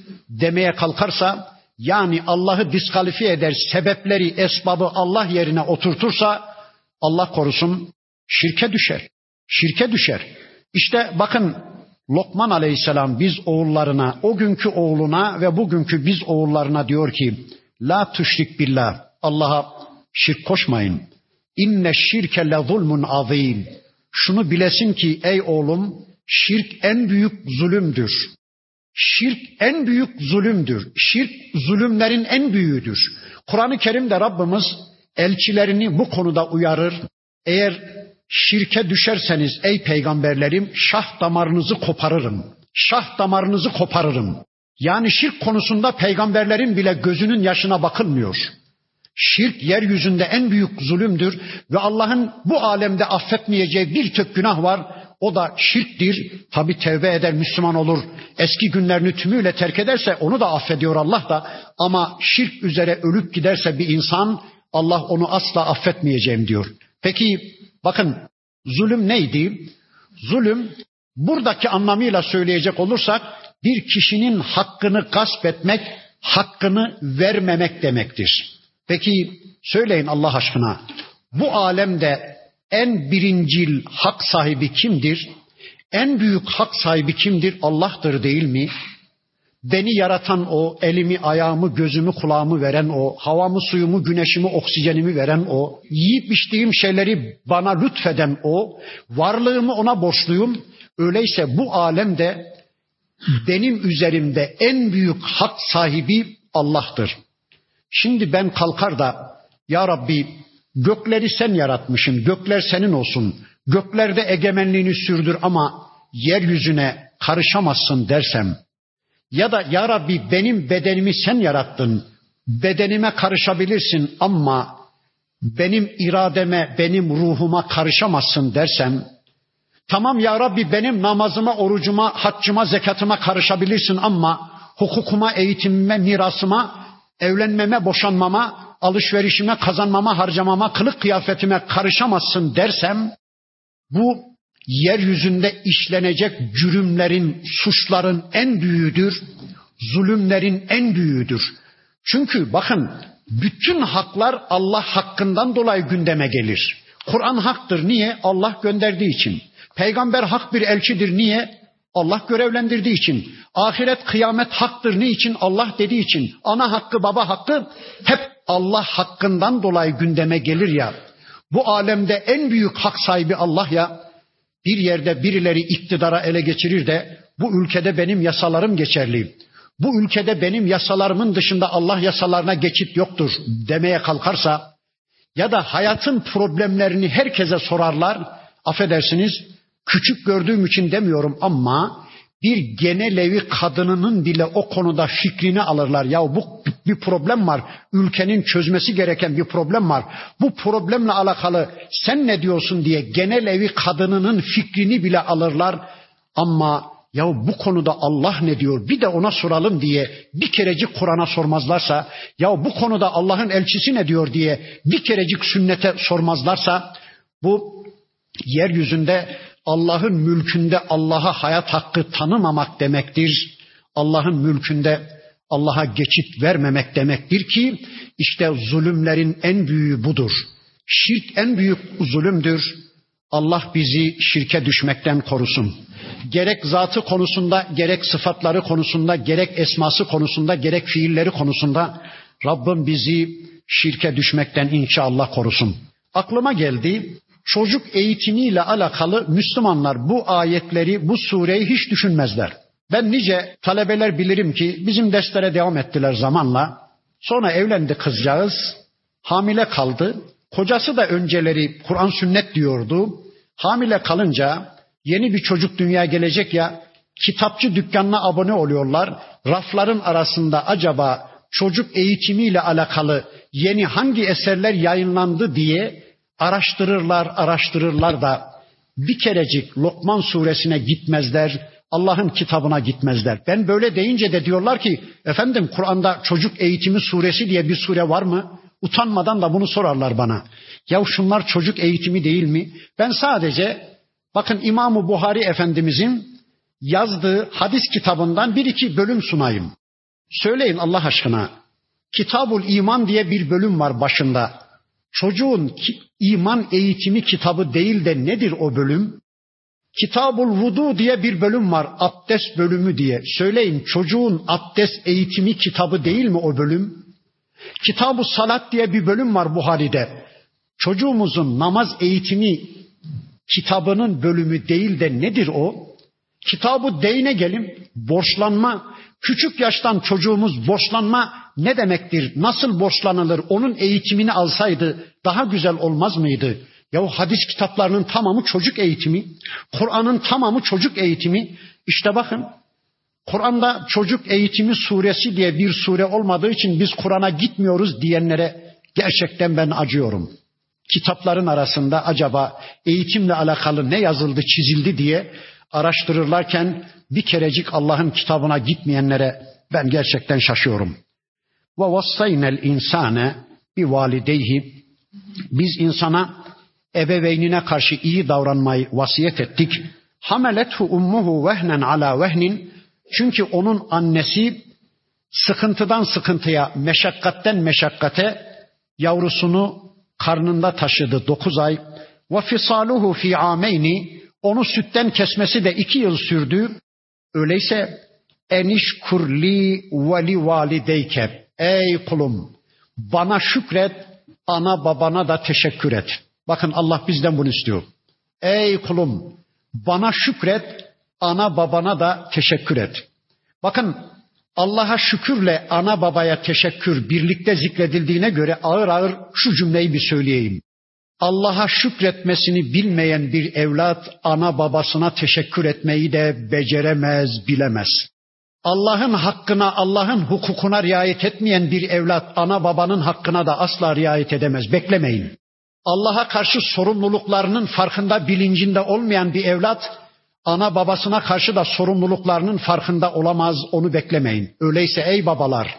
demeye kalkarsa yani Allah'ı diskalifiye eder, sebepleri, esbabı Allah yerine oturtursa Allah korusun şirke düşer. Şirke düşer. İşte bakın Lokman Aleyhisselam biz oğullarına, o günkü oğluna ve bugünkü biz oğullarına diyor ki La tüşrik billah. Allah'a şirk koşmayın. İnne şirke le zulmun azim. Şunu bilesin ki ey oğlum şirk en büyük zulümdür. Şirk en büyük zulümdür. Şirk zulümlerin en büyüğüdür. Kur'an-ı Kerim'de Rabbimiz elçilerini bu konuda uyarır. Eğer şirke düşerseniz ey peygamberlerim şah damarınızı koparırım. Şah damarınızı koparırım. Yani şirk konusunda peygamberlerin bile gözünün yaşına bakılmıyor. Şirk yeryüzünde en büyük zulümdür ve Allah'ın bu alemde affetmeyeceği bir tök günah var. O da şirktir. Tabi tevbe eder Müslüman olur. Eski günlerini tümüyle terk ederse onu da affediyor Allah da. Ama şirk üzere ölüp giderse bir insan Allah onu asla affetmeyeceğim diyor. Peki bakın zulüm neydi? Zulüm buradaki anlamıyla söyleyecek olursak bir kişinin hakkını gasp etmek, hakkını vermemek demektir. Peki söyleyin Allah aşkına bu alemde en birincil hak sahibi kimdir? En büyük hak sahibi kimdir? Allah'tır değil mi? Beni yaratan o, elimi, ayağımı, gözümü, kulağımı veren o, havamı, suyumu, güneşimi, oksijenimi veren o, yiyip içtiğim şeyleri bana lütfeden o, varlığımı ona borçluyum. Öyleyse bu alemde benim üzerimde en büyük hak sahibi Allah'tır. Şimdi ben kalkar da ya Rabbi gökleri sen yaratmışsın, gökler senin olsun. Göklerde egemenliğini sürdür ama yeryüzüne karışamazsın dersem ya da ya Rabbi benim bedenimi sen yarattın. Bedenime karışabilirsin ama benim irademe, benim ruhuma karışamazsın dersem tamam ya Rabbi benim namazıma, orucuma, haccıma, zekatıma karışabilirsin ama hukukuma, eğitimime, mirasıma, evlenmeme, boşanmama, alışverişime, kazanmama, harcamama, kılık kıyafetime karışamazsın dersem bu yeryüzünde işlenecek cürümlerin, suçların en büyüğüdür, zulümlerin en büyüğüdür. Çünkü bakın bütün haklar Allah hakkından dolayı gündeme gelir. Kur'an haktır. Niye? Allah gönderdiği için. Peygamber hak bir elçidir. Niye? Allah görevlendirdiği için. Ahiret kıyamet haktır. Niçin? Allah dediği için. Ana hakkı, baba hakkı hep Allah hakkından dolayı gündeme gelir ya. Bu alemde en büyük hak sahibi Allah ya. Bir yerde birileri iktidara ele geçirir de bu ülkede benim yasalarım geçerli. Bu ülkede benim yasalarımın dışında Allah yasalarına geçit yoktur demeye kalkarsa ya da hayatın problemlerini herkese sorarlar. Affedersiniz küçük gördüğüm için demiyorum ama bir genel evi kadınının bile o konuda fikrini alırlar. Ya bu bir problem var. Ülkenin çözmesi gereken bir problem var. Bu problemle alakalı sen ne diyorsun diye genel evi kadınının fikrini bile alırlar. Ama ya bu konuda Allah ne diyor bir de ona soralım diye bir kerecik Kur'an'a sormazlarsa ya bu konuda Allah'ın elçisi ne diyor diye bir kerecik sünnete sormazlarsa bu yeryüzünde Allah'ın mülkünde Allah'a hayat hakkı tanımamak demektir. Allah'ın mülkünde Allah'a geçit vermemek demektir ki işte zulümlerin en büyüğü budur. Şirk en büyük zulümdür. Allah bizi şirke düşmekten korusun. Gerek zatı konusunda, gerek sıfatları konusunda, gerek esması konusunda, gerek fiilleri konusunda Rabbim bizi şirke düşmekten inşallah korusun. Aklıma geldi çocuk eğitimiyle alakalı Müslümanlar bu ayetleri, bu sureyi hiç düşünmezler. Ben nice talebeler bilirim ki bizim derslere devam ettiler zamanla. Sonra evlendi kızcağız, hamile kaldı. Kocası da önceleri Kur'an sünnet diyordu. Hamile kalınca yeni bir çocuk dünyaya gelecek ya kitapçı dükkanına abone oluyorlar. Rafların arasında acaba çocuk eğitimiyle alakalı yeni hangi eserler yayınlandı diye araştırırlar, araştırırlar da bir kerecik Lokman suresine gitmezler, Allah'ın kitabına gitmezler. Ben böyle deyince de diyorlar ki efendim Kur'an'da çocuk eğitimi suresi diye bir sure var mı? Utanmadan da bunu sorarlar bana. Ya şunlar çocuk eğitimi değil mi? Ben sadece bakın İmam-ı Buhari Efendimizin yazdığı hadis kitabından bir iki bölüm sunayım. Söyleyin Allah aşkına. Kitabul İman diye bir bölüm var başında. Çocuğun iman eğitimi kitabı değil de nedir o bölüm? Kitabul Vudu diye bir bölüm var. Abdest bölümü diye. Söyleyin çocuğun abdest eğitimi kitabı değil mi o bölüm? Kitabu Salat diye bir bölüm var Buhari'de. Çocuğumuzun namaz eğitimi kitabının bölümü değil de nedir o? Kitabı deyine gelin. Borçlanma. Küçük yaştan çocuğumuz borçlanma ne demektir? Nasıl borçlanılır? Onun eğitimini alsaydı daha güzel olmaz mıydı? Ya hadis kitaplarının tamamı çocuk eğitimi, Kur'an'ın tamamı çocuk eğitimi. İşte bakın Kur'an'da çocuk eğitimi suresi diye bir sure olmadığı için biz Kur'an'a gitmiyoruz diyenlere gerçekten ben acıyorum. Kitapların arasında acaba eğitimle alakalı ne yazıldı, çizildi diye araştırırlarken bir kerecik Allah'ın kitabına gitmeyenlere ben gerçekten şaşıyorum. Ve vassaynel insane bir valideyhi. Biz insana ebeveynine karşı iyi davranmayı vasiyet ettik. Hamelethu ummuhu vehnen ala vehnin. Çünkü onun annesi sıkıntıdan sıkıntıya, meşakkatten meşakkate yavrusunu karnında taşıdı dokuz ay. Ve fisaluhu fi ameyni onu sütten kesmesi de iki yıl sürdü. Öyleyse eniş kurli veli valideyke. Ey kulum bana şükret, ana babana da teşekkür et. Bakın Allah bizden bunu istiyor. Ey kulum bana şükret, ana babana da teşekkür et. Bakın Allah'a şükürle ana babaya teşekkür birlikte zikredildiğine göre ağır ağır şu cümleyi bir söyleyeyim. Allah'a şükretmesini bilmeyen bir evlat ana babasına teşekkür etmeyi de beceremez, bilemez. Allah'ın hakkına, Allah'ın hukukuna riayet etmeyen bir evlat ana babanın hakkına da asla riayet edemez. Beklemeyin. Allah'a karşı sorumluluklarının farkında, bilincinde olmayan bir evlat ana babasına karşı da sorumluluklarının farkında olamaz. Onu beklemeyin. Öyleyse ey babalar,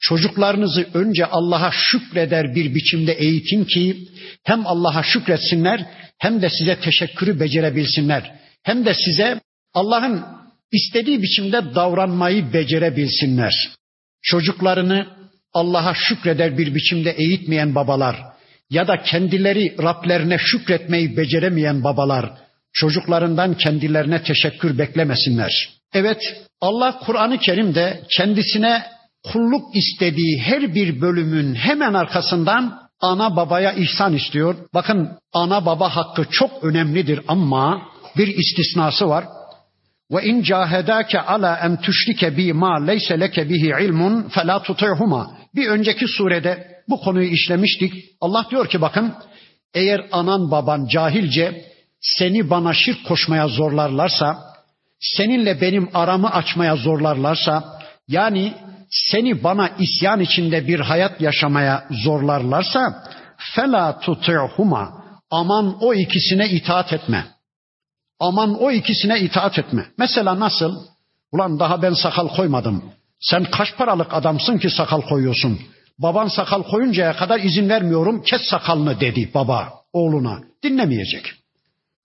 çocuklarınızı önce Allah'a şükreder bir biçimde eğitin ki hem Allah'a şükretsinler hem de size teşekkürü becerebilsinler. Hem de size Allah'ın istediği biçimde davranmayı becerebilsinler. Çocuklarını Allah'a şükreder bir biçimde eğitmeyen babalar ya da kendileri Rablerine şükretmeyi beceremeyen babalar çocuklarından kendilerine teşekkür beklemesinler. Evet Allah Kur'an-ı Kerim'de kendisine kulluk istediği her bir bölümün hemen arkasından ana babaya ihsan istiyor. Bakın ana baba hakkı çok önemlidir ama bir istisnası var. İn cahedake ala en tüşrike bi ma leyse leke bihi ilmun fela tuti'huma. Bir önceki surede bu konuyu işlemiştik. Allah diyor ki bakın eğer anan baban cahilce seni bana şirk koşmaya zorlarlarsa, seninle benim aramı açmaya zorlarlarsa, yani seni bana isyan içinde bir hayat yaşamaya zorlarlarsa, fela tuti'huma. Aman o ikisine itaat etme. Aman o ikisine itaat etme. Mesela nasıl? Ulan daha ben sakal koymadım. Sen kaç paralık adamsın ki sakal koyuyorsun? Baban sakal koyuncaya kadar izin vermiyorum kes sakalını dedi baba oğluna. Dinlemeyecek.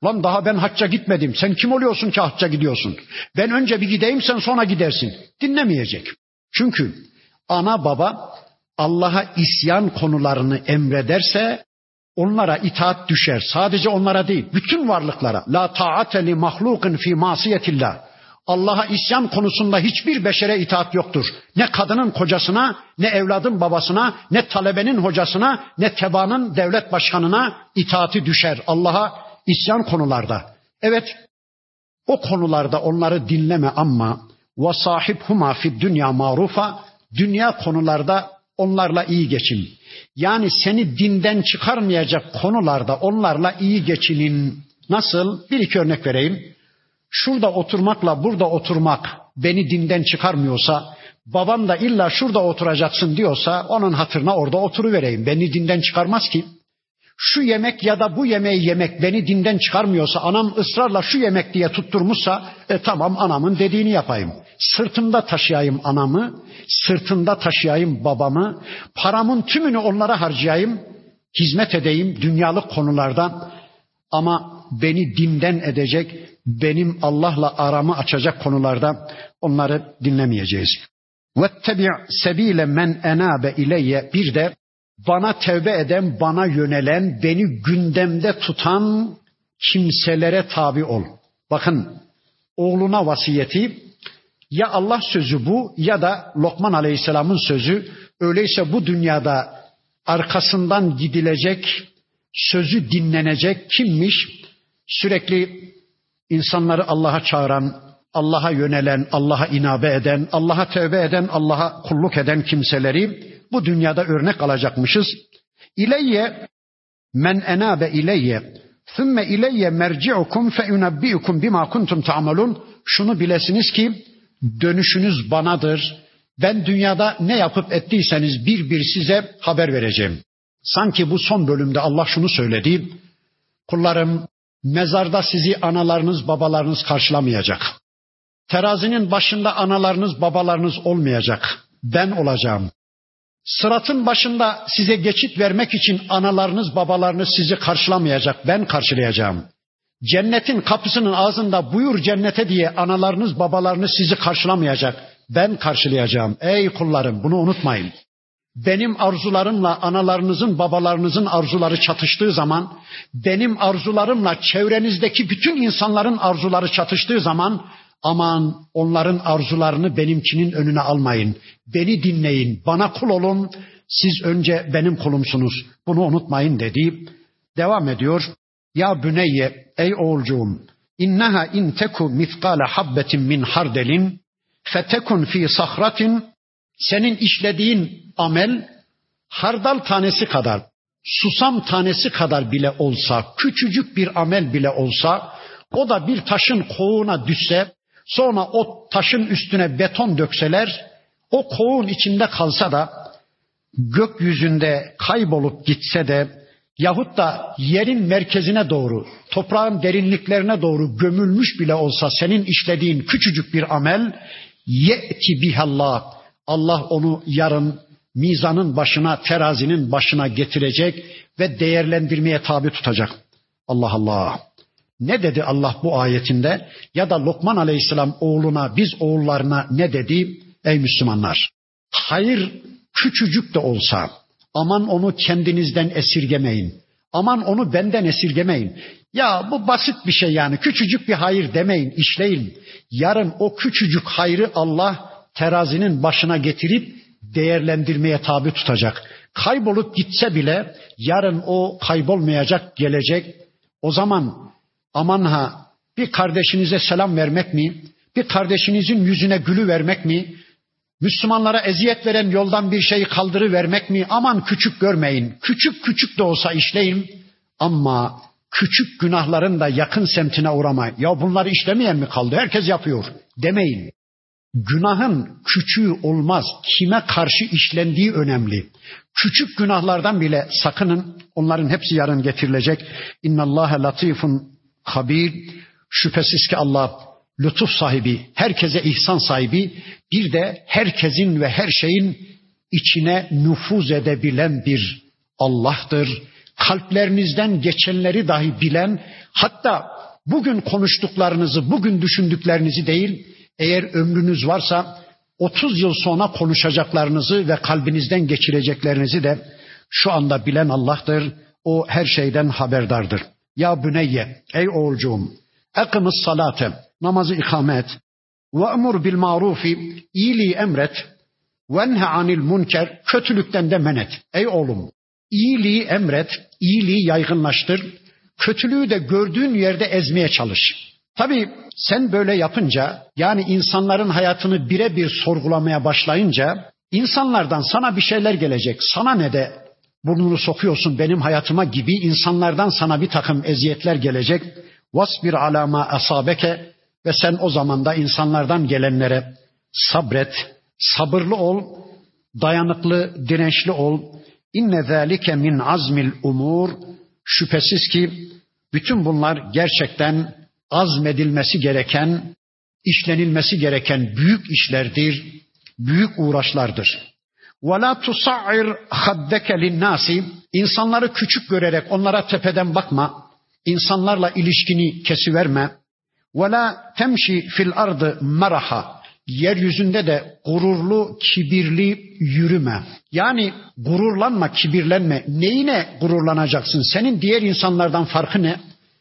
Lan daha ben hacca gitmedim. Sen kim oluyorsun ki hacca gidiyorsun? Ben önce bir gideyim sen sonra gidersin. Dinlemeyecek. Çünkü ana baba Allah'a isyan konularını emrederse onlara itaat düşer. Sadece onlara değil, bütün varlıklara. La ta'ate li mahlukin fi masiyetillah. Allah'a isyan konusunda hiçbir beşere itaat yoktur. Ne kadının kocasına, ne evladın babasına, ne talebenin hocasına, ne tebaanın devlet başkanına itaati düşer. Allah'a isyan konularda. Evet, o konularda onları dinleme ama ve sahibhuma fi dünya marufa dünya konularda onlarla iyi geçin. Yani seni dinden çıkarmayacak konularda onlarla iyi geçinin. Nasıl? Bir iki örnek vereyim. Şurada oturmakla burada oturmak beni dinden çıkarmıyorsa, babam da illa şurada oturacaksın diyorsa onun hatırına orada oturuvereyim. Beni dinden çıkarmaz ki şu yemek ya da bu yemeği yemek beni dinden çıkarmıyorsa, anam ısrarla şu yemek diye tutturmuşsa, e, tamam anamın dediğini yapayım. Sırtımda taşıyayım anamı, sırtımda taşıyayım babamı, paramın tümünü onlara harcayayım, hizmet edeyim dünyalık konulardan. Ama beni dinden edecek, benim Allah'la aramı açacak konularda onları dinlemeyeceğiz. وَاتَّبِعْ سَب۪يلَ مَنْ اَنَابَ ileyye Bir de bana tevbe eden, bana yönelen, beni gündemde tutan kimselere tabi ol. Bakın oğluna vasiyeti ya Allah sözü bu ya da Lokman Aleyhisselam'ın sözü. Öyleyse bu dünyada arkasından gidilecek, sözü dinlenecek kimmiş? Sürekli insanları Allah'a çağıran, Allah'a yönelen, Allah'a inabe eden, Allah'a tövbe eden, Allah'a kulluk eden kimseleri bu dünyada örnek alacakmışız. İleyye men enabe ileyye thumme ileyye merci'ukum fe unabbi'ukum bima kuntum ta'malun. Şunu bilesiniz ki dönüşünüz banadır. Ben dünyada ne yapıp ettiyseniz bir bir size haber vereceğim. Sanki bu son bölümde Allah şunu söyledi. Kullarım mezarda sizi analarınız babalarınız karşılamayacak. Terazinin başında analarınız babalarınız olmayacak. Ben olacağım. Sıratın başında size geçit vermek için analarınız babalarınız sizi karşılamayacak. Ben karşılayacağım. Cennetin kapısının ağzında buyur cennete diye analarınız babalarınız sizi karşılamayacak. Ben karşılayacağım. Ey kullarım bunu unutmayın. Benim arzularımla analarınızın babalarınızın arzuları çatıştığı zaman, benim arzularımla çevrenizdeki bütün insanların arzuları çatıştığı zaman aman onların arzularını benimkinin önüne almayın. Beni dinleyin, bana kul olun. Siz önce benim kulumsunuz. Bunu unutmayın dedi. Devam ediyor. Ya büneyye ey oğulcuğum inneha in teku mitkale habbetin min hardelin fetekun fi sahratin senin işlediğin amel hardal tanesi kadar, susam tanesi kadar bile olsa, küçücük bir amel bile olsa, o da bir taşın kovuğuna düşse, sonra o taşın üstüne beton dökseler, o kovuğun içinde kalsa da, gökyüzünde kaybolup gitse de, yahut da yerin merkezine doğru, toprağın derinliklerine doğru gömülmüş bile olsa senin işlediğin küçücük bir amel, ye'ti bihallah, Allah onu yarın mizanın başına, terazinin başına getirecek ve değerlendirmeye tabi tutacak. Allah Allah. Ne dedi Allah bu ayetinde? Ya da Lokman Aleyhisselam oğluna, biz oğullarına ne dedi? Ey Müslümanlar! Hayır küçücük de olsa aman onu kendinizden esirgemeyin. Aman onu benden esirgemeyin. Ya bu basit bir şey yani küçücük bir hayır demeyin, işleyin. Yarın o küçücük hayrı Allah terazinin başına getirip değerlendirmeye tabi tutacak. Kaybolup gitse bile yarın o kaybolmayacak, gelecek. O zaman aman ha bir kardeşinize selam vermek mi? Bir kardeşinizin yüzüne gülü vermek mi? Müslümanlara eziyet veren yoldan bir şeyi kaldırı vermek mi? Aman küçük görmeyin. Küçük küçük de olsa işleyin. Ama küçük günahların da yakın semtine uğramayın. Ya bunları işlemeyen mi kaldı? Herkes yapıyor. Demeyin. Günahın küçüğü olmaz. Kime karşı işlendiği önemli. Küçük günahlardan bile sakının. Onların hepsi yarın getirilecek. İnnallâhe latifun habir. Şüphesiz ki Allah lütuf sahibi, herkese ihsan sahibi, bir de herkesin ve her şeyin içine nüfuz edebilen bir Allah'tır. Kalplerinizden geçenleri dahi bilen, hatta bugün konuştuklarınızı, bugün düşündüklerinizi değil, eğer ömrünüz varsa 30 yıl sonra konuşacaklarınızı ve kalbinizden geçireceklerinizi de şu anda bilen Allah'tır. O her şeyden haberdardır. Ya büneyye, ey oğulcuğum, ekımız salate, namazı ikame et. Ve emur bil marufi, iyiliği emret. Ve nha anil münker, kötülükten de men et. Ey oğlum, iyiliği emret, iyiliği yaygınlaştır. Kötülüğü de gördüğün yerde ezmeye çalış. Tabii sen böyle yapınca yani insanların hayatını birebir sorgulamaya başlayınca insanlardan sana bir şeyler gelecek. Sana ne de burnunu sokuyorsun benim hayatıma gibi insanlardan sana bir takım eziyetler gelecek. Vasbir alama asabeke ve sen o zaman da insanlardan gelenlere sabret, sabırlı ol, dayanıklı, dirençli ol. İnne zâlike min azmil umur. Şüphesiz ki bütün bunlar gerçekten azmedilmesi gereken, işlenilmesi gereken büyük işlerdir, büyük uğraşlardır. وَلَا تُصَعِّرْ خَدَّكَ لِلنَّاسِ İnsanları küçük görerek onlara tepeden bakma. İnsanlarla ilişkini kesiverme. وَلَا temşi fil ardı maraha. Yeryüzünde de gururlu, kibirli yürüme. Yani gururlanma, kibirlenme. Neyine gururlanacaksın? Senin diğer insanlardan farkı ne?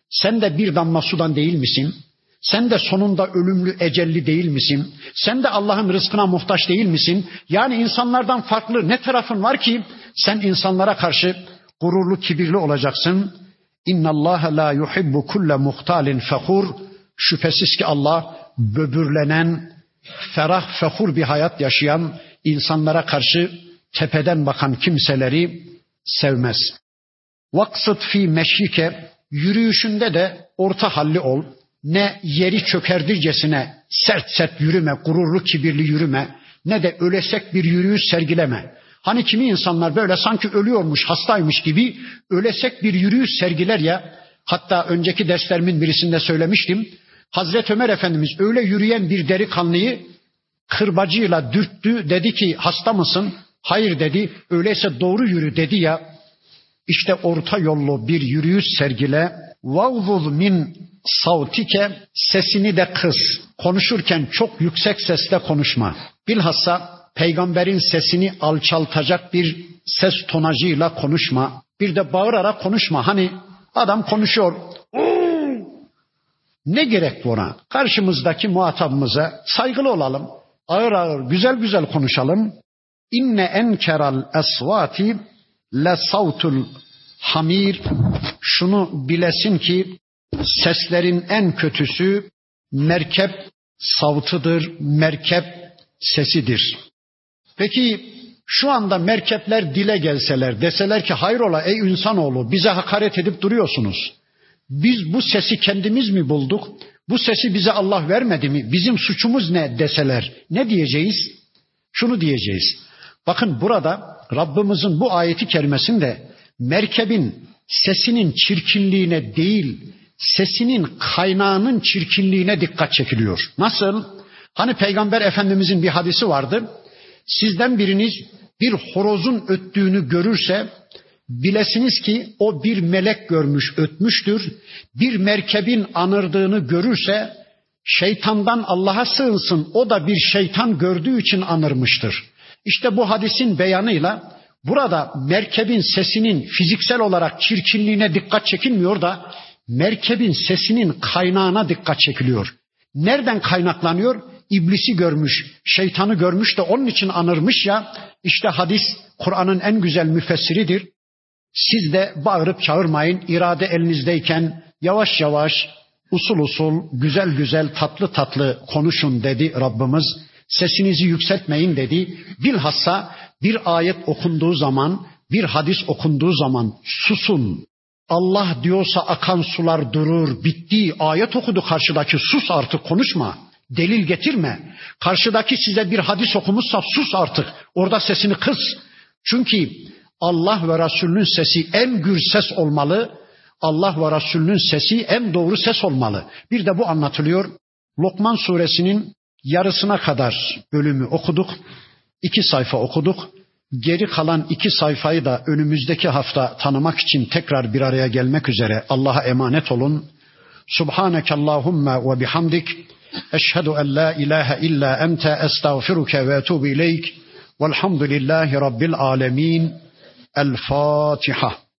Sen de bir damla sudan değil misin? Sen de sonunda ölümlü ecelli değil misin? Sen de Allah'ın rızkına muhtaç değil misin? Yani insanlardan farklı ne tarafın var ki sen insanlara karşı gururlu kibirli olacaksın? İnna Allah la yuhibbu kulle muhtalin fakhur. Şüphesiz ki Allah böbürlenen, ferah fehur bir hayat yaşayan insanlara karşı tepeden bakan kimseleri sevmez. Vaksıt fi meşike Yürüyüşünde de orta halli ol. Ne yeri çökerdircesine sert sert yürüme, gururlu kibirli yürüme. Ne de ölesek bir yürüyüş sergileme. Hani kimi insanlar böyle sanki ölüyormuş, hastaymış gibi ölesek bir yürüyüş sergiler ya. Hatta önceki derslerimin birisinde söylemiştim. Hazreti Ömer Efendimiz öyle yürüyen bir delikanlıyı kırbacıyla dürttü. Dedi ki hasta mısın? Hayır dedi. Öyleyse doğru yürü dedi ya. İşte orta yollu bir yürüyüş sergile. Vavvuz min savtike sesini de kıs. Konuşurken çok yüksek sesle konuşma. Bilhassa peygamberin sesini alçaltacak bir ses tonajıyla konuşma. Bir de bağırarak konuşma. Hani adam konuşuyor. Ne gerek buna? Karşımızdaki muhatabımıza saygılı olalım. Ağır ağır, güzel güzel konuşalım. İnne enkeral esvati le savtul hamir. Şunu bilesin ki seslerin en kötüsü merkep savtıdır, merkep sesidir. Peki şu anda merkepler dile gelseler, deseler ki hayrola ey insanoğlu bize hakaret edip duruyorsunuz. Biz bu sesi kendimiz mi bulduk? Bu sesi bize Allah vermedi mi? Bizim suçumuz ne deseler ne diyeceğiz? Şunu diyeceğiz. Bakın burada Rabbimizin bu ayeti kerimesinde merkebin sesinin çirkinliğine değil, sesinin kaynağının çirkinliğine dikkat çekiliyor. Nasıl? Hani Peygamber Efendimizin bir hadisi vardı. Sizden biriniz bir horozun öttüğünü görürse bilesiniz ki o bir melek görmüş ötmüştür. Bir merkebin anırdığını görürse şeytandan Allah'a sığınsın o da bir şeytan gördüğü için anırmıştır. İşte bu hadisin beyanıyla burada merkebin sesinin fiziksel olarak çirkinliğine dikkat çekilmiyor da merkebin sesinin kaynağına dikkat çekiliyor. Nereden kaynaklanıyor? İblisi görmüş, şeytanı görmüş de onun için anırmış ya. İşte hadis Kur'an'ın en güzel müfessiridir. Siz de bağırıp çağırmayın. irade elinizdeyken yavaş yavaş, usul usul, güzel güzel, tatlı tatlı konuşun dedi Rabbimiz. Sesinizi yükseltmeyin dedi. Bilhassa bir ayet okunduğu zaman, bir hadis okunduğu zaman susun. Allah diyorsa akan sular durur. Bitti. Ayet okudu karşıdaki. Sus artık konuşma. Delil getirme. Karşıdaki size bir hadis okumuşsa sus artık. Orada sesini kıs. Çünkü Allah ve Resulünün sesi en gür ses olmalı. Allah ve Resulünün sesi en doğru ses olmalı. Bir de bu anlatılıyor. Lokman suresinin yarısına kadar bölümü okuduk. İki sayfa okuduk. Geri kalan iki sayfayı da önümüzdeki hafta tanımak için tekrar bir araya gelmek üzere Allah'a emanet olun. Subhaneke Allahumma ve bihamdik. Eşhedü en la ilahe illa ente estağfiruke ve etubu ileyk. Velhamdülillahi Rabbil alemin. El Fatiha.